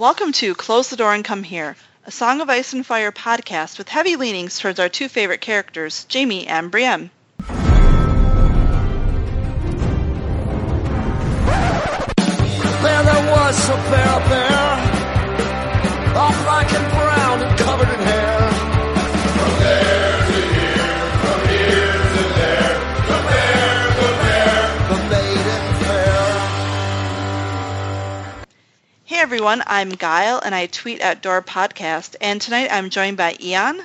Welcome to Close the Door and Come Here, a Song of Ice and Fire podcast with heavy leanings towards our two favorite characters, Jaime and Brienne. There, there was a bear there, and everyone, I'm Guile and I tweet at Door Podcast, and tonight I'm joined by Eon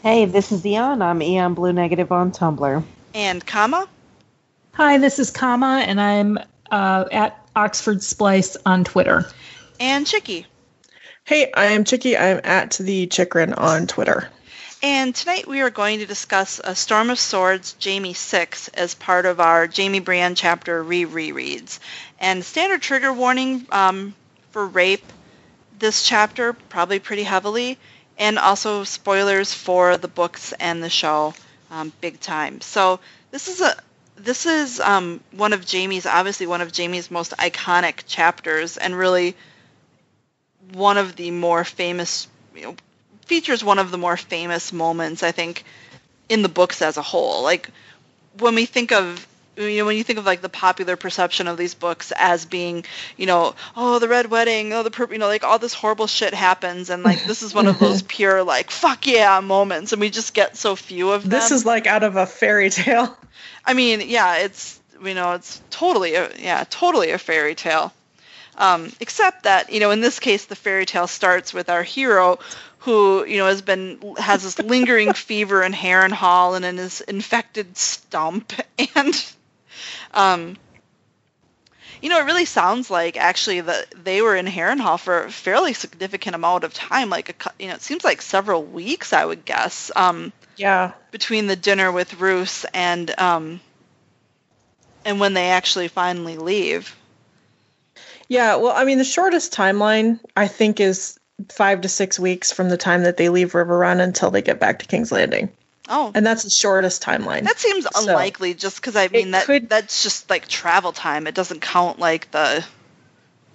Hey, this is Eon. I'm Eon Blue Negative on Tumblr. and Kama. Hi, this is Kama, and I'm uh, at Oxford Splice on Twitter. and Chicky. Hey, I am Chicky. I'm at the Chikrin on Twitter. And tonight we are going to discuss A Storm of Swords, Jamie 6, as part of our Jamie Brienne chapter re-rereads. And standard trigger warning um, for rape this chapter, probably pretty heavily, and also spoilers for the books and the show, um, big time. So this is a this is um, one of Jamie's obviously one of Jamie's most iconic chapters, and really one of the more famous, you know, features one of the more famous moments I think in the books as a whole. Like when we think of you know when you think of like the popular perception of these books as being you know oh the red wedding oh the pur- you know like all this horrible shit happens and like this is one of those pure like fuck yeah moments and we just get so few of them. This is like out of a fairy tale. I mean, yeah, it's you know, it's totally a, yeah, totally a fairy tale. Um, except that you know, in this case, the fairy tale starts with our hero, who you know has been has this lingering fever in Harrenhal and in his infected stump, and um, you know, it really sounds like actually that they were in Harrenhal for a fairly significant amount of time, like a you know, it seems like several weeks, I would guess. Um, Yeah. between the dinner with Roose and um and when they actually finally leave. Yeah. Well, I mean, the shortest timeline, I think, is five to six weeks from the time that they leave Riverrun until they get back to King's Landing. Oh, And that's the shortest timeline. that seems so- unlikely just because I mean that could- that's just like travel time. It doesn't count like the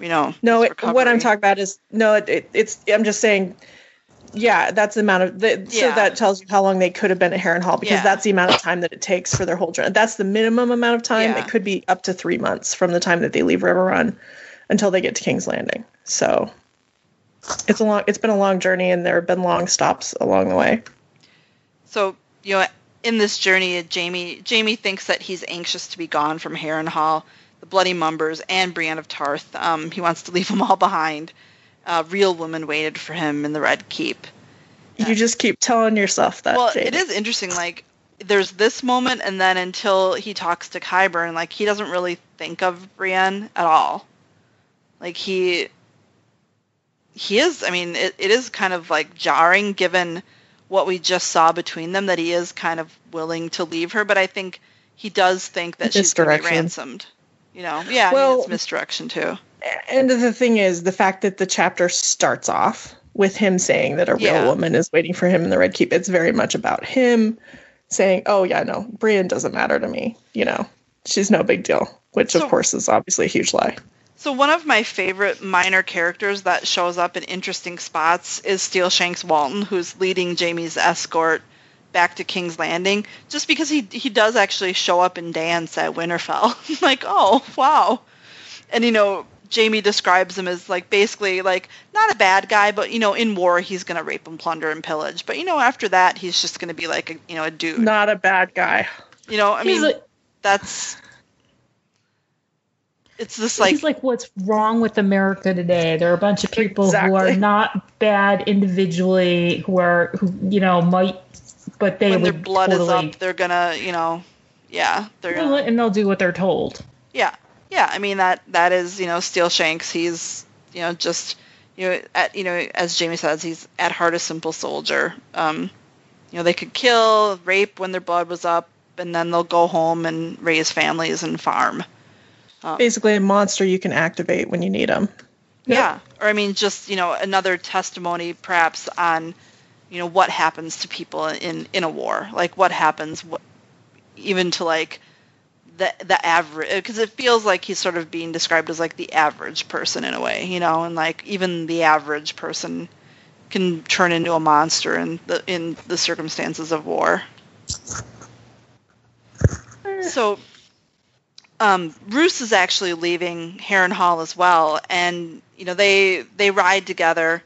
you know no, it, what I'm talking about is no, it, it, it's, I'm just saying, yeah, that's the amount of, the, so that tells you how long they could have been at Harrenhal because Yeah. that's the amount of time that it takes for their whole journey. That's the minimum amount of time. Yeah. It could be up to three months from the time that they leave Riverrun until they get to King's Landing. So it's a long, it's been a long journey and there have been long stops along the way. So you know, in this journey, Jamie Jamie thinks that he's anxious to be gone from Harrenhal, the Bloody Mummers, and Brienne of Tarth. Um, he wants to leave them all behind. A real woman waited for him in the Red Keep. You just keep telling yourself that. well, Jamie. it is interesting. Like, there's this moment, and then until he talks to Qyburn, like he doesn't really think of Brienne at all. Like he, he is. I mean, it, it is kind of like jarring given what we just saw between them that he is kind of willing to leave her, but I think he does think that she's going to be ransomed. You know, yeah, I mean, Well- it's misdirection too. And the thing is, the fact that the chapter starts off with him saying that a real Yeah. woman is waiting for him in the Red Keep, it's very much about him saying, "Oh yeah, no, Brienne doesn't matter to me. You know, she's no big deal." Which So- of course is obviously a huge lie. So one of my favorite minor characters that shows up in interesting spots is Steelshanks Walton, who's leading Jamie's escort back to King's Landing, just because he he does actually show up and dance at Winterfell. like, oh wow, and you know. Jamie describes him as like basically like not a bad guy, but you know in war he's gonna rape and plunder and pillage. But you know after that he's just gonna be like a you know a dude. Not a bad guy. you know I he's, mean like, that's it's this like, like he's like what's wrong with America today. There are a bunch of people who are not bad individually, who are who you know might, but they when their blood totally, is up they're gonna you know yeah they're gonna and they'll do what they're told. Yeah, yeah. I mean that that is you know Steel Shanks. He's you know just you know at you know as Jamie says he's at heart a simple soldier. Um, you know they could kill, rape when their blood was up, and then they'll go home and raise families and farm. Oh. Basically, a monster you can activate when you need him. Yeah, or I mean just you know another testimony perhaps on you know what happens to people in in a war, like what happens what even to like the the average because it feels like he's sort of being described as like the average person in a way, you know, and like even the average person can turn into a monster in the in the circumstances of war. So um, is actually leaving Harrenhal as well, and you know they they ride together.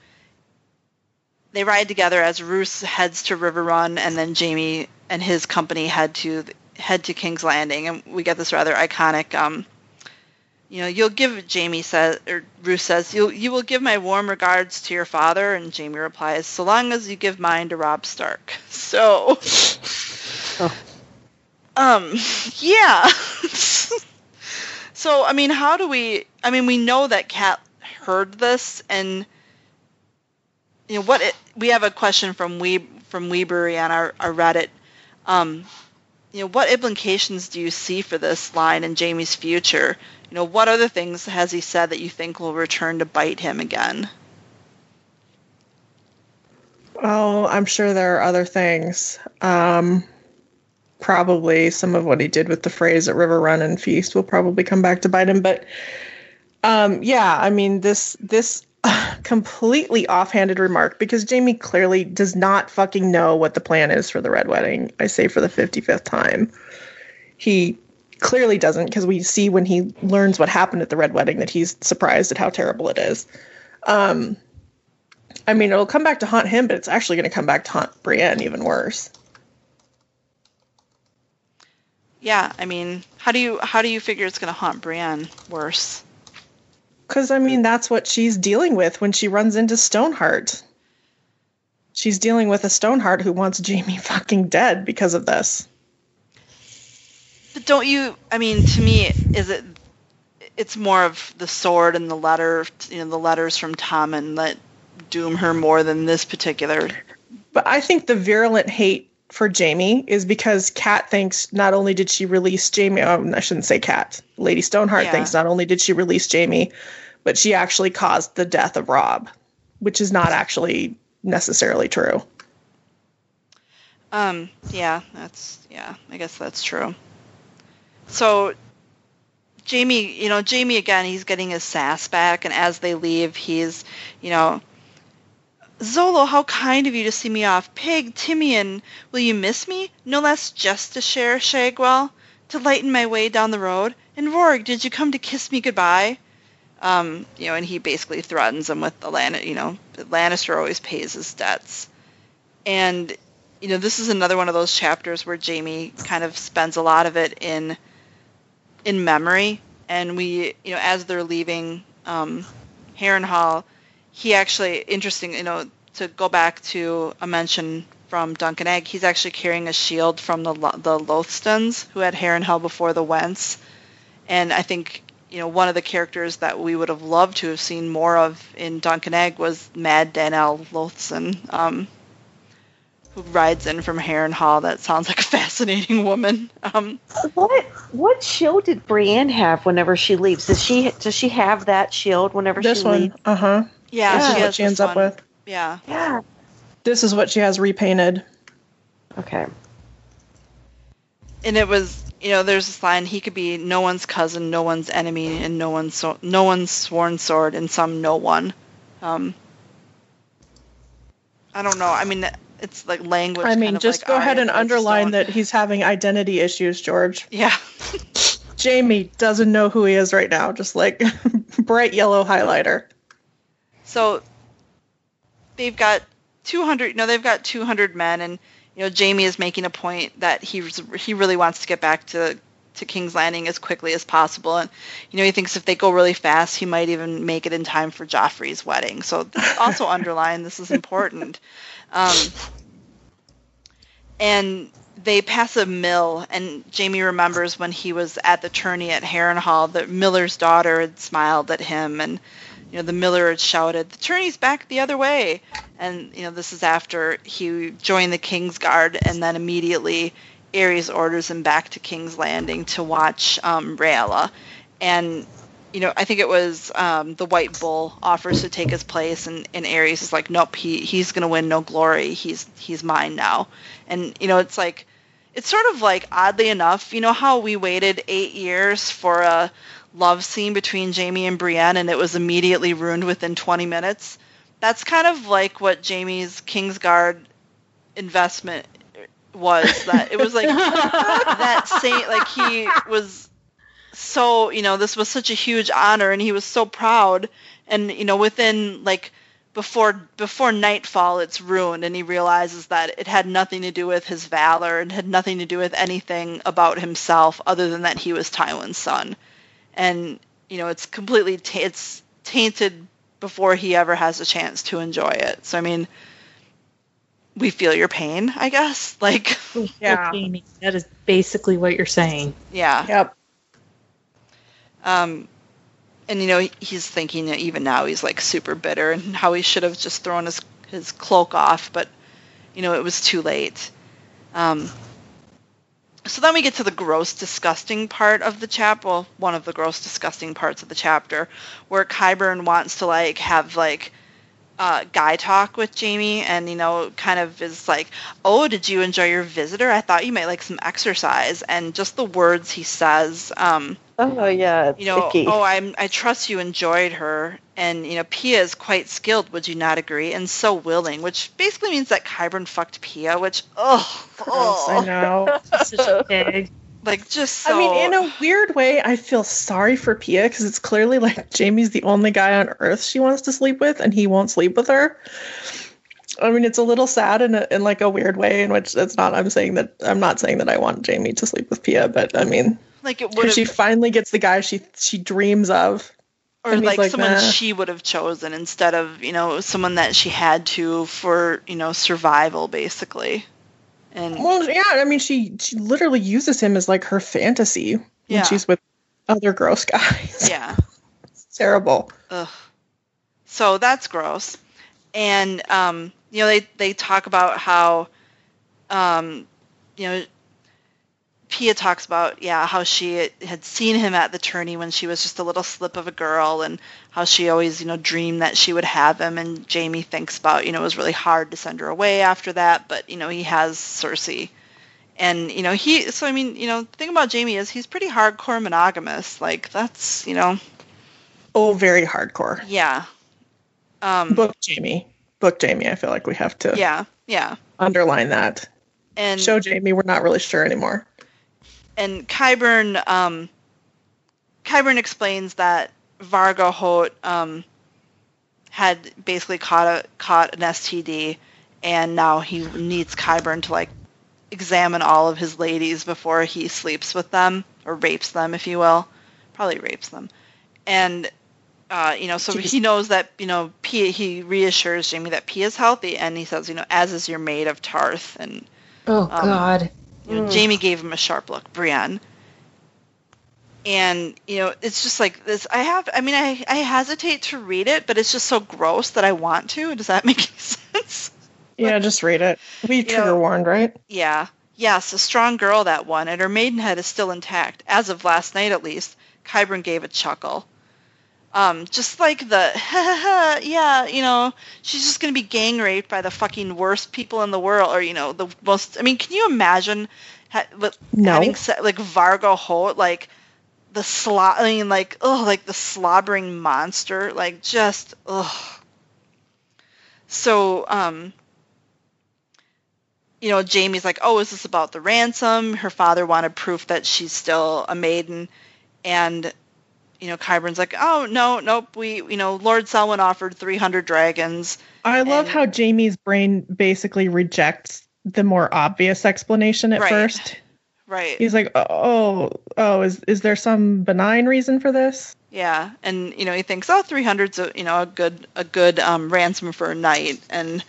They ride together as Roose heads to Riverrun, and then Jaime and his company head to head to King's Landing, and we get this rather iconic. Um, you know, you'll give Jaime says or Roose says you you will give my warm regards to your father, and Jaime replies, so long as you give mine to Robb Stark. So, Oh. Um, yeah. so I mean, how do we? I mean, we know that Cat heard this, and you know what? It, we have a question from we from Weebury on our, our Reddit. Um, you know, what implications do you see for this line in Jamie's future? You know, what other things has he said that you think will return to bite him again? Oh, I'm sure there are other things. Um, probably some of what he did with the phrase at Riverrun and Feast will probably come back to bite him. But um, yeah, I mean this this completely offhanded remark because Jamie clearly does not fucking know what the plan is for the Red Wedding. I say for the 55th time. He clearly doesn't because we see when he learns what happened at the Red Wedding that he's surprised at how terrible it is. Um, I mean, it'll come back to haunt him, but it's actually going to come back to haunt Brienne even worse. Yeah, I mean, how do you how do you figure it's going to haunt Brienne worse? Because, I mean, that's what she's dealing with when she runs into Stoneheart. She's dealing with a Stoneheart who wants Jamie fucking dead because of this. But don't you? I mean, to me, is it? It's more of the sword and the letter, you know, the letters from Tommen that doom her more than this particular. But I think the virulent hate for Jamie is because Cat thinks not only did she release Jamie, um, I shouldn't say Cat, Lady Stoneheart Yeah. thinks not only did she release Jamie, but she actually caused the death of Robb, which is not actually necessarily true. Um, yeah, that's yeah, I guess that's true. So Jamie, you know, Jamie again, he's getting his sass back and as they leave, he's, you know, Zollo, how kind of you to see me off. Pyg, Timeon, will you miss me? No less just to share Shagwell, to lighten my way down the road. And Vorg, did you come to kiss me goodbye? Um, you know, and he basically threatens him with the Lan- you know, Lannister always pays his debts. And you know, this is another one of those chapters where Jamie kind of spends a lot of it in in memory. And we, you know, as they're leaving um, Harrenhal, he actually interesting, you know, to go back to a mention from Dunk and Egg, he's actually carrying a shield from the Lo- the Lothstons who had Harrenhal before the Whents. And I think you know one of the characters that we would have loved to have seen more of in Dunk and Egg was Mad Danelle Lothston. Um, who rides in from Harrenhal. That sounds like a fascinating woman. Um, What what shield did Brienne have whenever she leaves? Does she does she have that shield whenever This she one, leaves? uh huh. Yeah, This she is what she ends up one. with. Yeah, Yeah. This is what she has repainted. Okay. and it was you know there's this line he could be no one's cousin, no one's enemy, and no one's so- no one's sworn sword, and some no one. Um, I don't know. I mean, it's like language. I mean, kind of just like go ahead Arya, and so I just underline that he's having identity issues, George. Yeah. Jamie doesn't know who he is right now, just like bright yellow highlighter. So they've got 200, you know, they've got 200 men, and you know, Jamie is making a point that he he really wants to get back to to King's Landing as quickly as possible, and you know, he thinks if they go really fast, he might even make it in time for Joffrey's wedding. So this also underline this is important. Um, and they pass a mill, and Jamie remembers when he was at the tourney at Harrenhal, that Miller's daughter had smiled at him, and you know the Miller shouted, "The tourney's back the other way," and you know this is after he joined the King's Guard, and then immediately Aerys orders him back to King's Landing to watch um, and you know I think it was um, the White Bull offers to take his place, and, and Aerys is like, "Nope, he he's gonna win. No glory. He's he's mine now," and you know it's like it's sort of like oddly enough, you know how we waited eight years for a love scene between Jamie and Brienne and it was immediately ruined within 20 minutes? That's kind of like what Jamie's Kingsguard investment was. That it was like that same like he was so you know this was such a huge honor and he was so proud and you know within like before before nightfall it's ruined and he realizes that it had nothing to do with his valor and had nothing to do with anything about himself other than that he was Tywin's son and you know it's completely ta- it's tainted before he ever has a chance to enjoy it so i mean we feel your pain i guess like Yeah. That is basically what you're saying. yeah Yep. Um, and you know he's thinking that even now he's like super bitter and how he should have just thrown his his cloak off, but you know it was too late. Um, so then we get to the gross, disgusting part of the chapter. Well, one of the gross, disgusting parts of the chapter, where Qyburn wants to like have like uh, guy talk with Jamie, and you know, kind of is like, "Oh, did you enjoy your visitor? I thought you might like some exercise." And just the words he says. Um, Oh yeah, it's you know, icky. oh, I'm, I trust you enjoyed her, and you know, Pia is quite skilled. Would you not agree? And so willing, which basically means that Qyburn fucked Pia, which, oh, Gross, I know. Such a pig. like just so. I mean, in a weird way, I feel sorry for Pia because it's clearly like Jamie's the only guy on earth she wants to sleep with, and he won't sleep with her. I mean, it's a little sad in, a, in like a weird way, in which it's not. I'm saying that I'm not saying that I want Jamie to sleep with Pia, but I mean, like it would because she finally gets the guy she she dreams of. or like, like, someone "Nah." she would have chosen instead of you know someone that she had to for you know survival basically. And Well, yeah, I mean, she she literally uses him as like her fantasy when she's with other gross guys. yeah. it's terrible. Ugh. So that's gross. And um, you know, they they talk about how um, you know, Pia talks about yeah how she had seen him at the tourney when she was just a little slip of a girl, and how she always you know dreamed that she would have him. And Jamie thinks about you know it was really hard to send her away after that, but you know he has Cersei. And you know he, so I mean, you know, the thing about Jamie is he's pretty hardcore monogamous. Like that's, you know, Oh, very hardcore. yeah, um, Book Jamie. Book Jamie. I feel like we have to yeah, yeah. underline that. And Show Jamie we're not really sure anymore. and Qyburn um, Qyburn explains that Vargo Hoat um, had basically caught a caught an STD, and now he needs Qyburn to like examine all of his ladies before he sleeps with them or rapes them, if you will, probably rapes them, and. Uh, you know, so Jeez. he knows that you know Pia. He reassures Jamie that Pia is healthy, and he says, you know, as is your maid of Tarth, and Oh Um, God. you know, Mm. Jamie gave him a sharp look, Brienne. And you know, it's just like this. I have. I mean, I I hesitate to read it, but it's just so gross that I want to. Does that make any sense? Yeah, just read it. We know- trigger warned, right? Yeah. Yes, a strong girl that one, and her maidenhead is still intact, as of last night at least. Qyburn gave a chuckle. Um, just like the, yeah, you know, she's just gonna be gang raped by the fucking worst people in the world, or you know, the most. I mean, can you imagine ha- with No. having se- like Vargo Hoat, like the slot? I mean, like oh, like the slobbering monster, like just ugh. So, um, you know, Jamie's like, "Oh, is this about the ransom?" Her father wanted proof that she's still a maiden, and you know, Qyburn's like, "Oh, no, nope. We, you know, Lord Selwyn offered 300 dragons." I love And- how Jamie's brain basically rejects the more obvious explanation at Right. first. Right. He's like, "Oh, oh, is is there some benign reason for this?" Yeah, and you know, he thinks, "Oh, 300's a, you know, a good a good um ransom for a night." And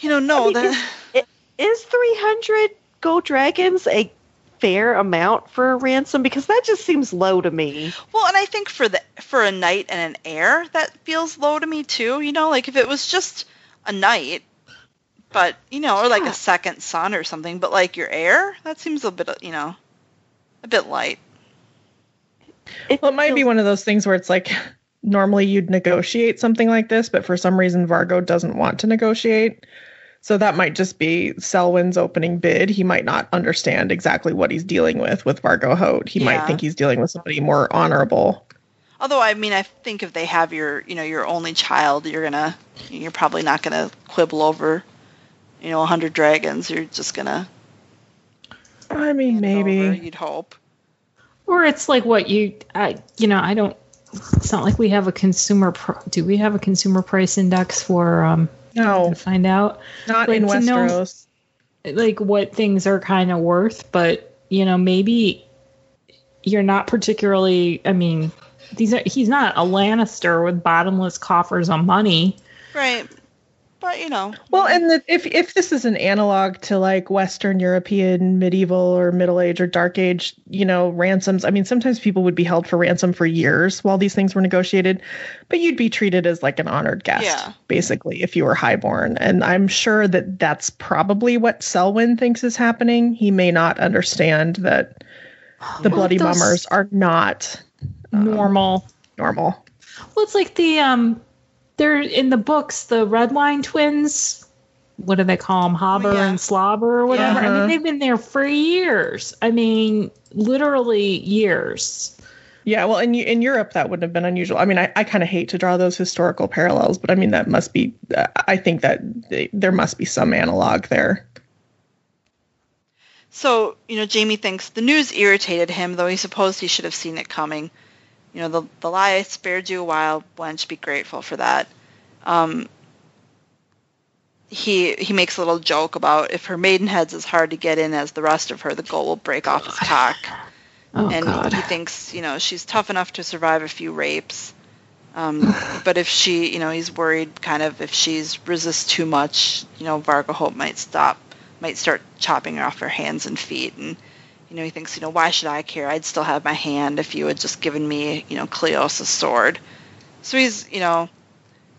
you know, no, I mean, that is, is 300 gold dragons a fair amount for a ransom? Because that just seems low to me. Well, and I think for the for a knight and an heir, that feels low to me too. You know, like if it was just a knight, but you know, or like Yeah. a second son or something, but like your heir, that seems a bit, you know, a bit light. It Well, it might be one of those things where it's like normally you'd negotiate something like this, but for some reason Vargo doesn't want to negotiate. So that might just be Selwyn's opening bid. He might not understand exactly what he's dealing with with Vargo Hoat. He Yeah. might think he's dealing with somebody more honorable. Although I mean, I think if they have your, you know, your only child, you're gonna, you're probably not gonna quibble over, you know, a hundred dragons. You're just gonna I mean, hand it over, maybe. you'd hope. Or it's like what you, I, you know, I don't. It's not like we have a consumer. Pr- do we have a consumer price index for um No, to find out not Like, in to know- Westeros. like what things are kind of worth? But you know, maybe you're not particularly. I mean, these are. He's not a Lannister with bottomless coffers of money. Right. But you know. Well, and the, if if this is an analog to like Western European medieval or Middle Age or Dark Age, you know, ransoms. I mean, sometimes people would be held for ransom for years while these things were negotiated, but you'd be treated as like an honored guest, Yeah. basically, if you were highborn. And I'm sure that that's probably what Selwyn thinks is happening. He may not understand that the Well, bloody those- mummers are not Normal. normal. Well, it's like the um, they're in the books, the Redwine twins. What do they call them, Horror yeah. and Slobber or whatever? I mean, they've been there for years. I mean, literally years. Yeah, well, in in Europe that wouldn't have been unusual. I mean, I, I kind of hate to draw those historical parallels, but I mean that must be. Uh, I think that they, there must be some analog there. So, you know, Jamie thinks the news irritated him, though he supposed he should have seen it coming. You know, the, the lie I spared you a while, Blanche, be grateful for that. Um, he he makes a little joke about if her maidenhead's as hard to get in as the rest of her, the goat will break off his cock. Oh and God. he thinks, you know, she's tough enough to survive a few rapes. Um, but if she, you know, he's worried kind of if she's resists too much, you know, Vargo Hoat might stop, might start chopping off her hands and feet. And, you know, he thinks, you know, why should I care? I'd still have my hand if you had just given me, you know, Cleos' sword. So he's, you know,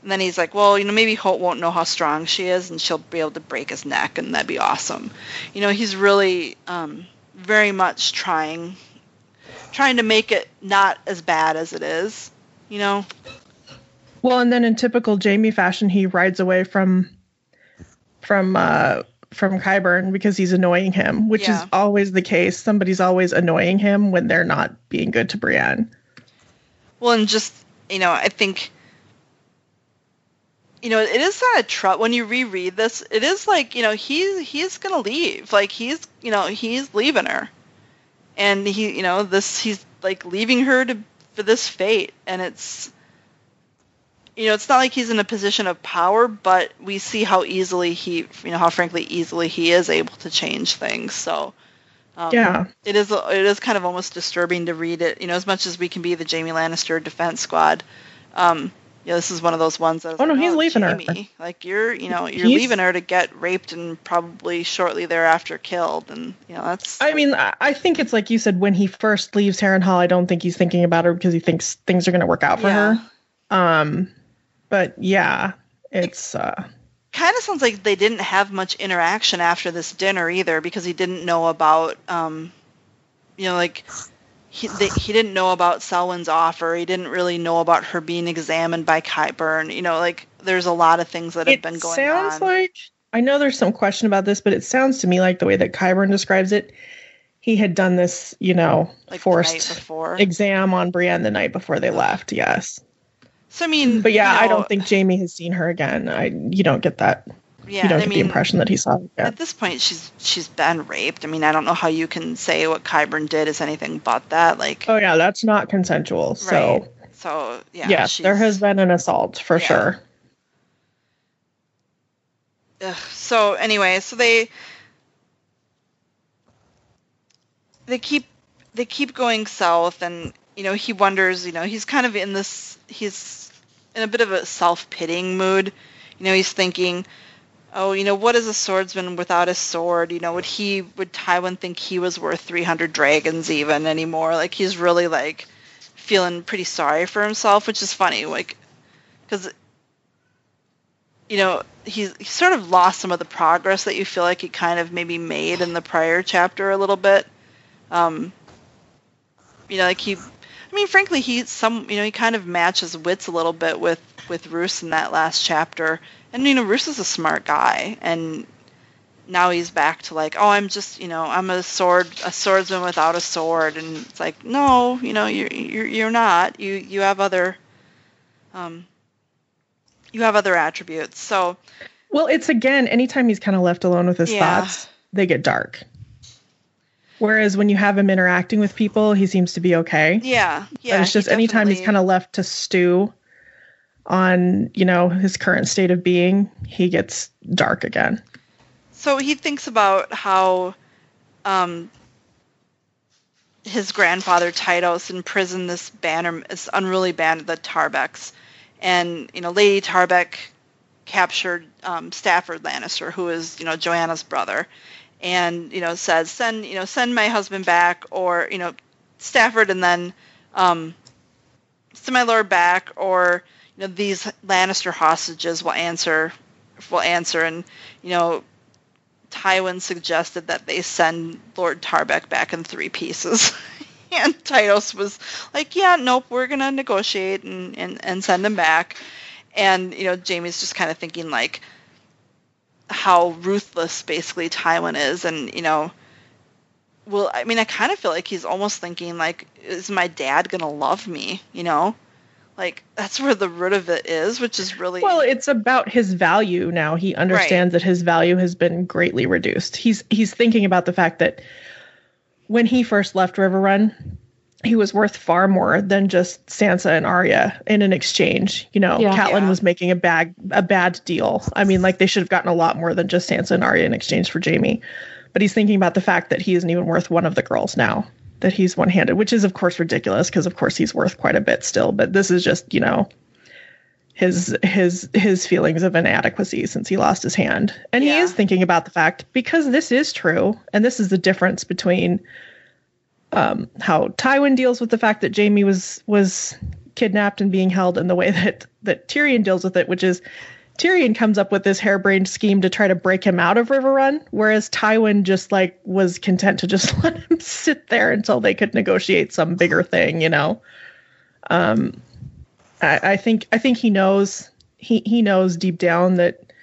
and then he's like, well, you know, maybe Hoat won't know how strong she is and she'll be able to break his neck and that'd be awesome. You know, he's really um, very much trying trying to make it not as bad as it is, you know? Well, and then in typical Jamie fashion, he rides away from from uh, from Qyburn because he's annoying him, which Yeah. is always the case. Somebody's always annoying him when they're not being good to Brienne. Well, and just, you know, I think, you know, it is kind of tr- when you reread this, it is like, you know, he's he's gonna leave. Like he's, you know, he's leaving her, and he, you know, this he's like leaving her to for this fate, and it's, you know, it's not like he's in a position of power, but we see how easily he, you know, how frankly easily he is able to change things. So. Um, Yeah. it is it is kind of almost disturbing to read it. You know, as much as we can be the Jamie Lannister defense squad, um, you know, this is one of those ones that. Oh, no, like, he's leaving her. Like you're, you know, you're He's- leaving her to get raped and probably shortly thereafter killed, and you know that's. I mean, I I think it's like you said when he first leaves Harrenhal. I don't think he's thinking about her because he thinks things are going to work out for Yeah. her. Um, but yeah, it's uh, kind of sounds like they didn't have much interaction after this dinner either because he didn't know about um you know like he they, he didn't know about Selwyn's offer. He didn't really know about her being examined by Qyburn. You know like there's a lot of things that have it been going sounds on. Sounds like I know there's some question about this, but it sounds to me like the way that Qyburn describes it, he had done this, you know, like forced exam on Brienne the night before they left. Yes, so I mean but yeah, you I don't think Jamie has seen her again. I you don't get that. yeah you don't I get mean the impression that he saw her again. at this point she's she's been raped I mean I don't know how you can say what Qyburn did is anything but that like Oh yeah, that's not consensual. So right so yeah yes, there has been an assault for Yeah. sure. Ugh, so anyway, so they they keep they keep going south, and you know he wonders. You know he's kind of in this. He's in a bit of a self pitying mood. You know he's thinking, oh, you know what is a swordsman without a sword? You know would he would Tywin think he was worth 300 dragons even anymore? Like he's really like feeling pretty sorry for himself, which is funny. Like because you know, he's he sort of lost some of the progress that you feel like he kind of maybe made in the prior chapter a little bit. Um, you know, like he, I mean, frankly, he some you know he kind of matches wits a little bit with with Roose in that last chapter, and you know Roose is a smart guy, and now he's back to like, oh, I'm just you know I'm a sword a swordsman without a sword, and it's like, no, you know you're you're you're not. You you have other um you have other attributes. So Well, it's again, anytime he's kind of left alone with his Yeah. thoughts, they get dark. Whereas when you have him interacting with people, he seems to be okay. yeah, yeah. but it's just he anytime he's kind of left to stew on, you know, his current state of being, he gets dark again. So he thinks about how um, his grandfather Tytos imprisoned this banner, this unruly band of the Tarbecks, and you know Lady Tarbeck captured um, Stafford Lannister, who is you know Joanna's brother, and you know says send you know send my husband back, or you know Stafford, and then um, send my lord back, or you know these Lannister hostages will answer will answer, and you know Tywin suggested that they send Lord Tarbeck back in three pieces. and Tytos was like, yeah, nope, we're going to negotiate and, and, and send him back. And, you know, Jamie's just kind of thinking, like, how ruthless basically Tywin is. And, you know, well, I mean, I kind of feel like he's almost thinking, like, is my dad going to love me? You know? Like, that's where the root of it is, which is really. Well, it's about his value now. He understands that his value has been greatly reduced. He's he's thinking about the fact that when he first left Riverrun, he was worth far more than just Sansa and Arya in an exchange. You know, Yeah. Catelyn Yeah. was making a bad a bad deal. I mean, like they should have gotten a lot more than just Sansa and Arya in exchange for Jamie. But he's thinking about the fact that he isn't even worth one of the girls now. That he's one handed, which is of course ridiculous because of course he's worth quite a bit still. But this is just, you know, his his his feelings of inadequacy since he lost his hand. And he is thinking about the fact because this is true, and this is the difference between um, how Tywin deals with the fact that Jamie was was kidnapped and being held, and the way that that Tyrion deals with it, which is Tyrion comes up with this harebrained scheme to try to break him out of Riverrun, whereas Tywin just like was content to just let him sit there until they could negotiate some bigger thing, you know. Um, I, I think I think he knows he he knows deep down that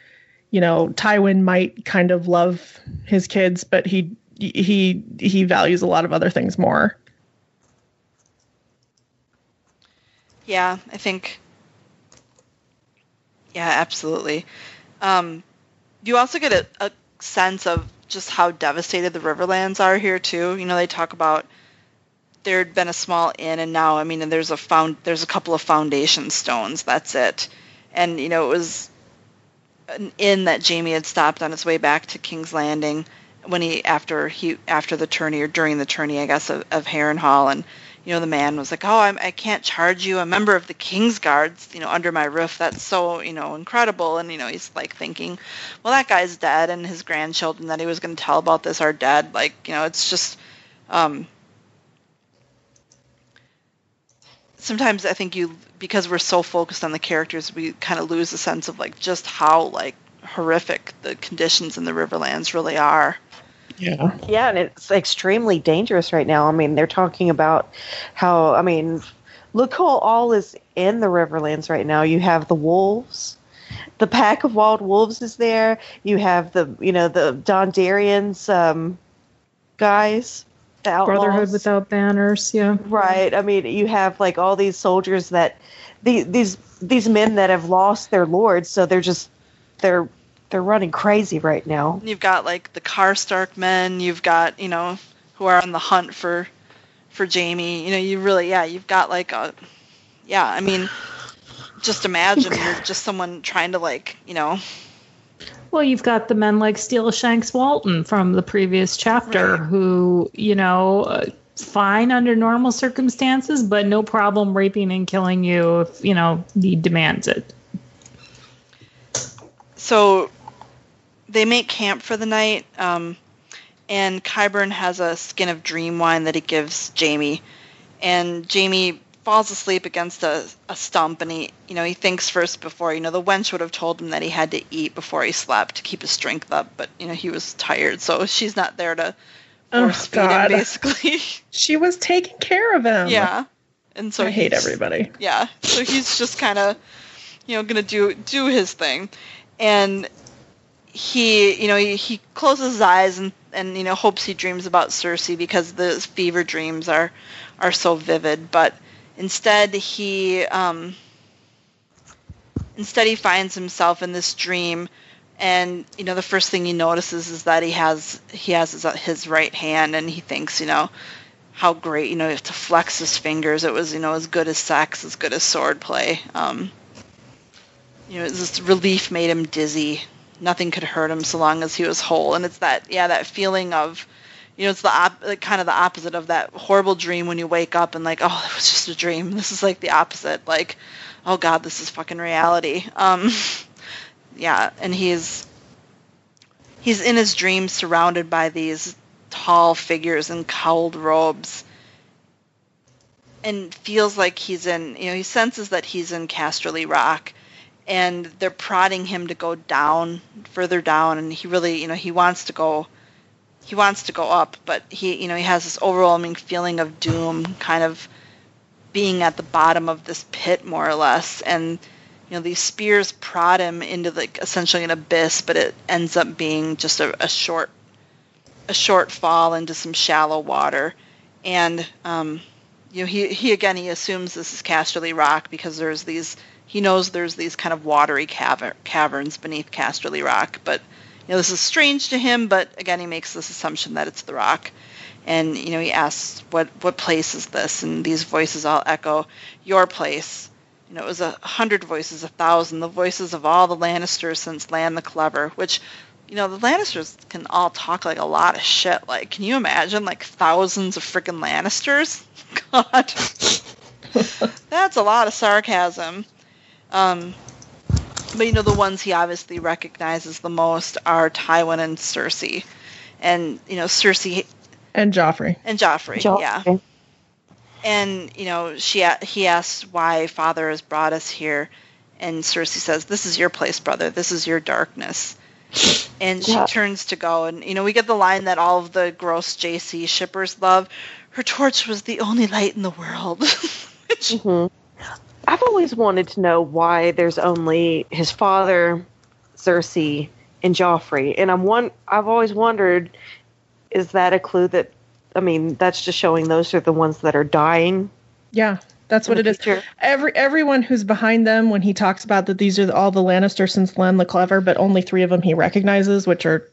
you know Tywin might kind of love his kids, but he he he values a lot of other things more. Yeah, I think. Yeah, absolutely. Um, you also get a, a sense of just how devastated the Riverlands are here too. You know, they talk about there had been a small inn, and now I mean, there's a found there's a couple of foundation stones. That's it. And you know, it was an inn that Jamie had stopped on his way back to King's Landing when he after he after the tourney or during the tourney, I guess, of, of Harrenhal, and you know the man was like, "Oh, I'm, I can't charge you a member of the King's Guards, you know, under my roof. That's so you know incredible." And you know he's like thinking, "Well, that guy's dead, and his grandchildren that he was going to tell about this are dead. Like you know, it's just." Um, sometimes I think you because we're so focused on the characters, we kind of lose a sense of like just how like horrific the conditions in the Riverlands really are. Yeah. Yeah, and it's extremely dangerous right now. I mean, they're talking about how, I mean, look who all is in the Riverlands right now. You have the wolves. The pack of wild wolves is there. You have the, you know, the Dondarrions um, guys, the outlaws. Brotherhood without banners. Yeah. Right. I mean, you have like all these soldiers that these these these men that have lost their lords, so they're just they're they're running crazy right now. You've got like the Karstark men. You've got you know who are on the hunt for for Jamie. You know, you really yeah. You've got like a yeah. I mean, just imagine you're just someone trying to like you know Well, you've got the men like Steel Shanks Walton from the previous chapter, Right. who you know, uh, fine under normal circumstances, but no problem raping and killing you if you know need demands it. so they make camp for the night um, and Qyburn has a skin of dream wine that he gives Jamie. And Jamie falls asleep against a, a stump and he you know he thinks first before you know the wench would have told him that he had to eat before he slept to keep his strength up but you know he was tired so she's not there to Oh, force feed him basically. She was taking care of him. yeah. And so I hate everybody. yeah. So he's just kind of you know gonna do do his thing. And he you know he, he closes his eyes and and you know hopes he dreams about Cersei because the fever dreams are are so vivid. But instead he um instead he finds himself in this dream and you know the first thing he notices is that he has he has his, his right hand and he thinks you know how great you know to flex his fingers. It was you know as good as sex as good as sword play um, you know this relief made him dizzy nothing could hurt him so long as he was whole. And it's that yeah that feeling of you know it's the op- like kind of the opposite of that horrible dream when you wake up and like oh it was just a dream. This is like the opposite like oh god this is fucking reality. Um yeah and he's he's in his dream surrounded by these tall figures in cowled robes and feels like he's in you know he senses that he's in Casterly Rock and they're prodding him to go down further down and he really you know he wants to go he wants to go up but he you know he has this overwhelming feeling of doom kind of being at the bottom of this pit more or less and you know these spears prod him into like essentially an abyss but it ends up being just a, a short a short fall into some shallow water and um, you know he, he again he assumes this is casterly rock because there's these he knows there's these kind of watery caver- caverns beneath casterly rock but you know this is strange to him but again he makes this assumption that it's the rock. And you know he asks what what place is this? And these voices all echo your place. You know it was a hundred voices a thousand the voices of all the lannisters since lann the clever which you know the lannisters can all talk like a lot of shit. Like can you imagine like thousands of freaking lannisters? God. That's a lot of sarcasm um but you know the ones he obviously recognizes the most are tywin and cersei. And you know cersei And Joffrey. and joffrey, Joffrey. yeah and you know she he asks why father has brought us here. And cersei says this is your place brother. This is your darkness. And she Yeah. turns to go. And you know we get the line that all of the gross jc shippers love. Her torch was the only light in the world. Which- hmm I've always wanted to know why there's only his father, Cersei, and Joffrey, and I'm one. I've always wondered, is that a clue that? I mean, that's just showing those are the ones that are dying. Yeah, that's what it the is. Every everyone who's behind them when he talks about that these are all the Lannisters since Lann the Clever, but only three of them he recognizes, which are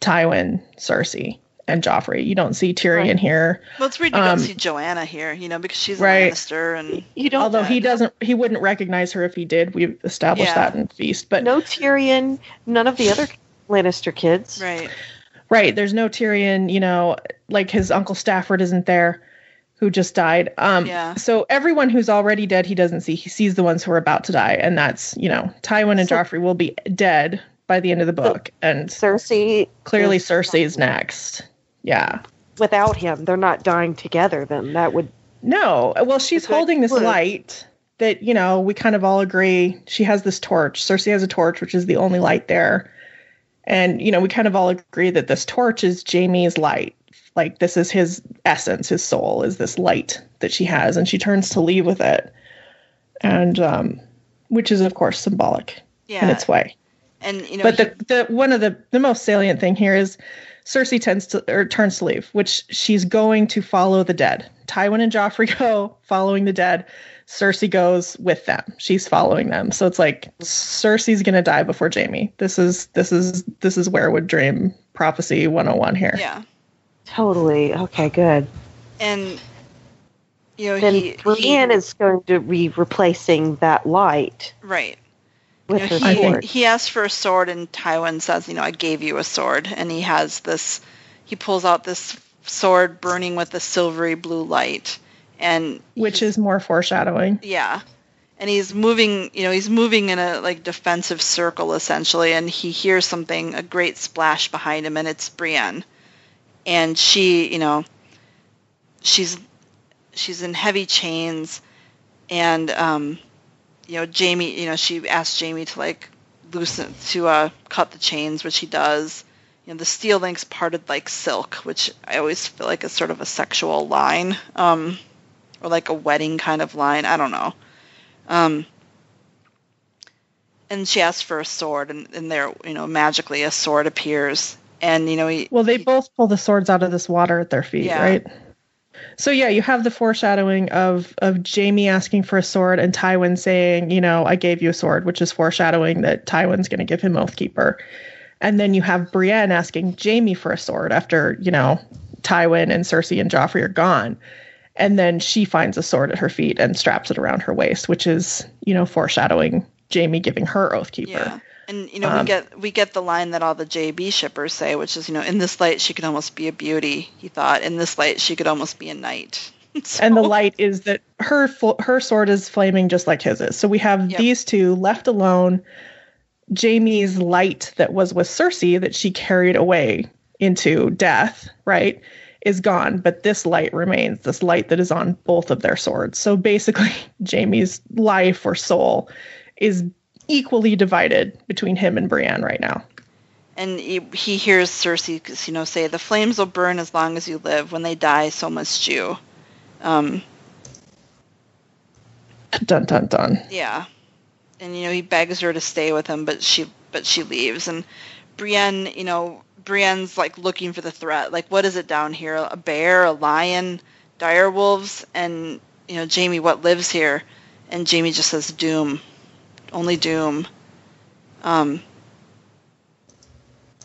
Tywin, Cersei, and Joffrey. You don't see Tyrion Right. here, well it's weird you Um, don't see joanna here you know because she's a right. lannister and You don't although he doesn't. He wouldn't recognize her if he did. We've established Yeah. that in Feast, but no Tyrion, none of the other Lannister kids. right Right. There's no Tyrion, you know, like his uncle Stafford isn't there who just died. Um Yeah. so everyone who's already dead he doesn't see. He sees the ones who are about to die and that's, you know, Tywin and So- Joffrey will be dead by the end of the book and Cersei. clearly is- Cersei's next. Yeah. Without him, they're not dying together. Then that would. No. Well, she's holding this light that, you know, we kind of all agree she has this torch. Cersei has a torch, which is the only light there. And, you know, we kind of all agree that this torch is Jamie's light. Like this is his essence, his soul is this light that she has, and she turns to leave with it. And um which is of course symbolic yeah in its way. and you know But he- the, the one of the the most salient thing here is Cersei tends to or turns to leave, which she's going to follow the dead. Tywin and Joffrey go following the dead. Cersei goes with them. She's following them. So it's like Cersei's gonna die before Jamie. This is this is this is where would dream prophecy 101 here. yeah Totally. Okay, good. and you know Then he, Brienne he is going to be replacing that light right with you know, I he, sword. he asks for a sword and Tywin says, you know, I gave you a sword and he has this he pulls out this sword burning with a silvery blue light and Which is more foreshadowing. yeah. And he's moving, you know, he's moving in a like defensive circle essentially and he hears something a great splash behind him and it's Brienne. And she, you know, she's she's in heavy chains and um you know, Jamie, you know, she asks Jamie to like loosen to uh cut the chains, which he does. You know, the steel links parted like silk, which I always feel like is sort of a sexual line. Um or like a wedding kind of line. I don't know. Um, and she asks for a sword, and, and there, you know, magically a sword appears, and you know, he, Well, they both pull the swords out of this water at their feet, Yeah. right? So yeah, you have the foreshadowing of of Jamie asking for a sword and Tywin saying, you know, I gave you a sword, which is foreshadowing that Tywin's going to give him Oathkeeper. And then you have Brienne asking Jamie for a sword after, you know, Tywin and Cersei and Joffrey are gone. And then she finds a sword at her feet and straps it around her waist, which is, you know, foreshadowing Jamie giving her Oathkeeper. yeah, and you know, Um, we get we get the line that all the JB shippers say, which is, you know, in this light she could almost be a beauty. He thought, in this light she could almost be a knight. and the light is that her her sword is flaming just like his is. So we have Yep. these two left alone. Jamie's light that was with Cersei that she carried away into death, right, is gone, but this light remains. This light that is on both of their swords. So basically, Jamie's life or soul is equally divided between him and Brienne right now. And he, he hears Cersei, you know, say, "The flames will burn as long as you live. When they die, so must you." Um, Dun dun dun. yeah, and you know, he begs her to stay with him, but she but she leaves. And Brienne, you know, Brienne's like looking for the threat. Like, what is it down here? A bear, a lion, dire wolves, and you know, Jamie, what lives here? And Jamie just says, "Doom, only doom." Um.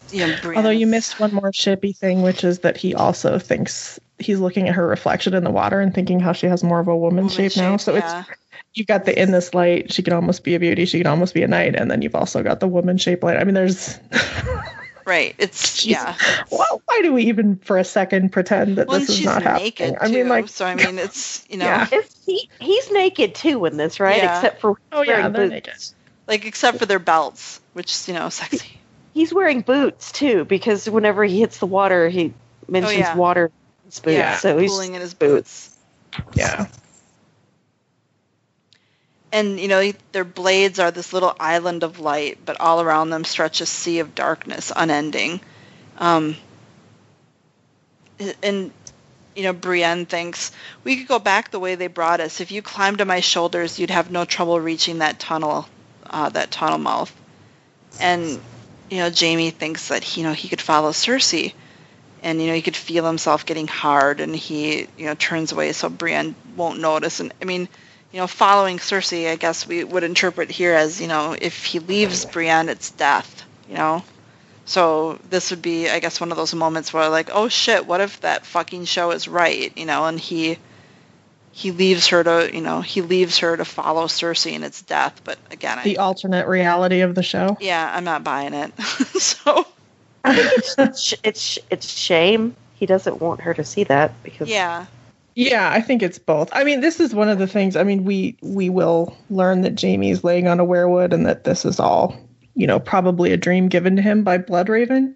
You know, Although you missed one more shippy thing, which is that he also thinks he's looking at her reflection in the water and thinking how she has more of a woman, woman shape, now. So yeah. it's you've got the in this light, she could almost be a beauty, she could almost be a knight, and then you've also got the woman shape light. I mean, there's Right. It's Jeez. yeah. well, why do we even for a second pretend that Well, this is not happening? naked I mean, like, so I mean, it's you know, Yeah. Is he, he's naked too in this, right? Yeah. Except for oh yeah, they're boots. naked. like except for their belts, which is you know sexy. He's wearing boots too because whenever he hits the water, he mentions Oh, yeah. water in his boots. Yeah, so he's cooling in his boots. Yeah, And you know, their blades are this little island of light, but all around them stretch a sea of darkness, unending. Um, and you know, Brienne thinks we could go back the way they brought us. If you climbed to my shoulders, you'd have no trouble reaching that tunnel, uh, that tunnel mouth. And you know, Jamie thinks that you know he could follow Cersei, and you know he could feel himself getting hard, and he you know turns away so Brienne won't notice. And I mean, you know, following Cersei, I guess we would interpret here as you know if he leaves Brienne, it's death. You know. So this would be, I guess, one of those moments where like, oh shit, what if that fucking show is right, you know? And he he leaves her to, you know, he leaves her to follow Cersei and it's death. But again, I, the alternate reality of the show. yeah, I'm not buying it. so I think it's it's it's shame he doesn't want her to see that because yeah, Yeah, I think it's both. I mean, this is one of the things. I mean, we we will learn that Jamie's laying on a weirwood and that this is all, you know, probably a dream given to him by Bloodraven.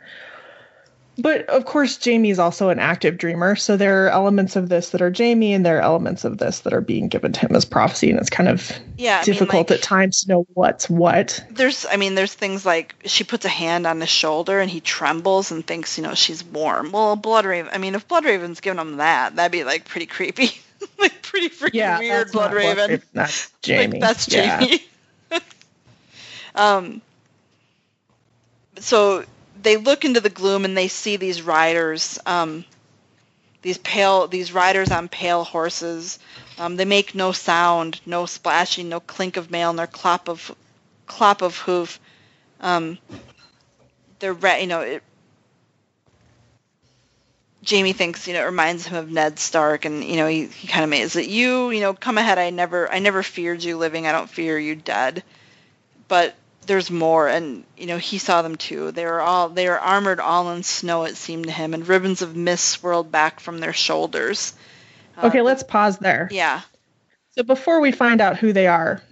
But of course, Jamie's also an active dreamer, so there are elements of this that are Jamie, and there are elements of this that are being given to him as prophecy, and it's kind of yeah. I difficult mean, like, at times to know what's what. There's, I mean, there's things like she puts a hand on his shoulder and he trembles and thinks, you know, she's warm. Well, Bloodraven. I mean, if Bloodraven's giving him that, that'd be like pretty creepy, like pretty freaking Yeah, weird. Bloodraven. Bloodraven, That's Jamie. Like, that's Yeah. Jamie. um, so they look into the gloom and they see these riders, um, these pale, these riders on pale horses. Um, they make no sound, no splashing, no clink of mail, nor clop of clop of hoof. Um, they're re- you know it, Jamie thinks, you know, it reminds him of Ned Stark, and you know, he, he kind of made, is it you? You know, come ahead. I never, I never feared you living. I don't fear you dead. But there's more, and you know, he saw them too. They were all, they were armored all in snow. It seemed to him, and ribbons of mist swirled back from their shoulders. Uh, Okay, let's pause there. Yeah, So before we find out who they are,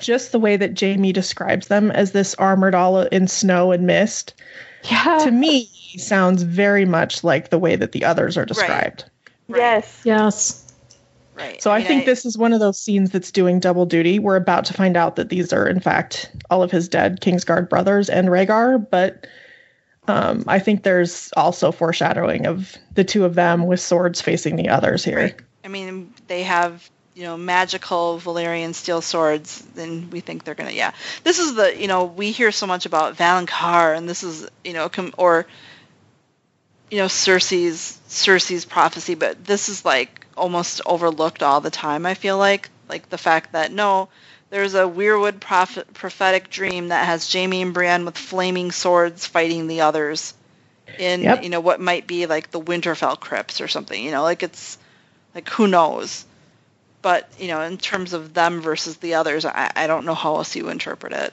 just the way that Jamie describes them as this armored all in snow and mist, yeah, to me sounds very much like the way that the others are described. right. yes, Yes. Right. So I, mean, think this is one of those scenes that's doing double duty. We're about to find out that these are in fact all of his dead Kingsguard brothers and Rhaegar, but um, I think there's also foreshadowing of the two of them with swords facing the others here. Right. I mean, they have you know magical Valyrian steel swords, then we think they're gonna yeah. This is the you know we hear so much about Valonqar, and this is you know com- or you know Cersei's Cersei's prophecy, but this is like almost overlooked all the time. I feel like like the fact that no, there's a Weirwood prophet, prophetic dream that has Jamie and Brienne with flaming swords fighting the others in Yep. you know what might be like the Winterfell crypts or something. You know, like it's like who knows. But you know, in terms of them versus the others, I, I don't know how else you interpret it.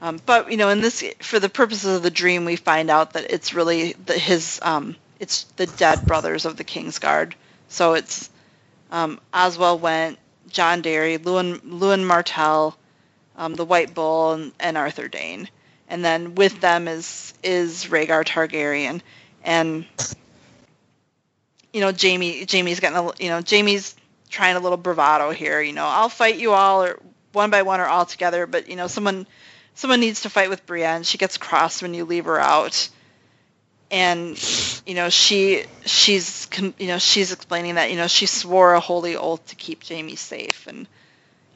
Um, but you know, in this, for the purposes of the dream, we find out that it's really the, his, um, it's the dead brothers of the Kingsguard. So it's um, Oswell Whent, Jon Darry, Lewyn, Lewyn Martell, um, the White Bull, and, and Arthur Dayne. And then with them is is Rhaegar Targaryen, and you know Jamie. Jamie's getting a, you know Jamie's trying a little bravado here. You know, I'll fight you all, or one by one, or all together. But you know, someone someone needs to fight with Brienne. She gets cross when you leave her out, and you know she she's you know she's explaining that you know she swore a holy oath to keep Jamie safe, and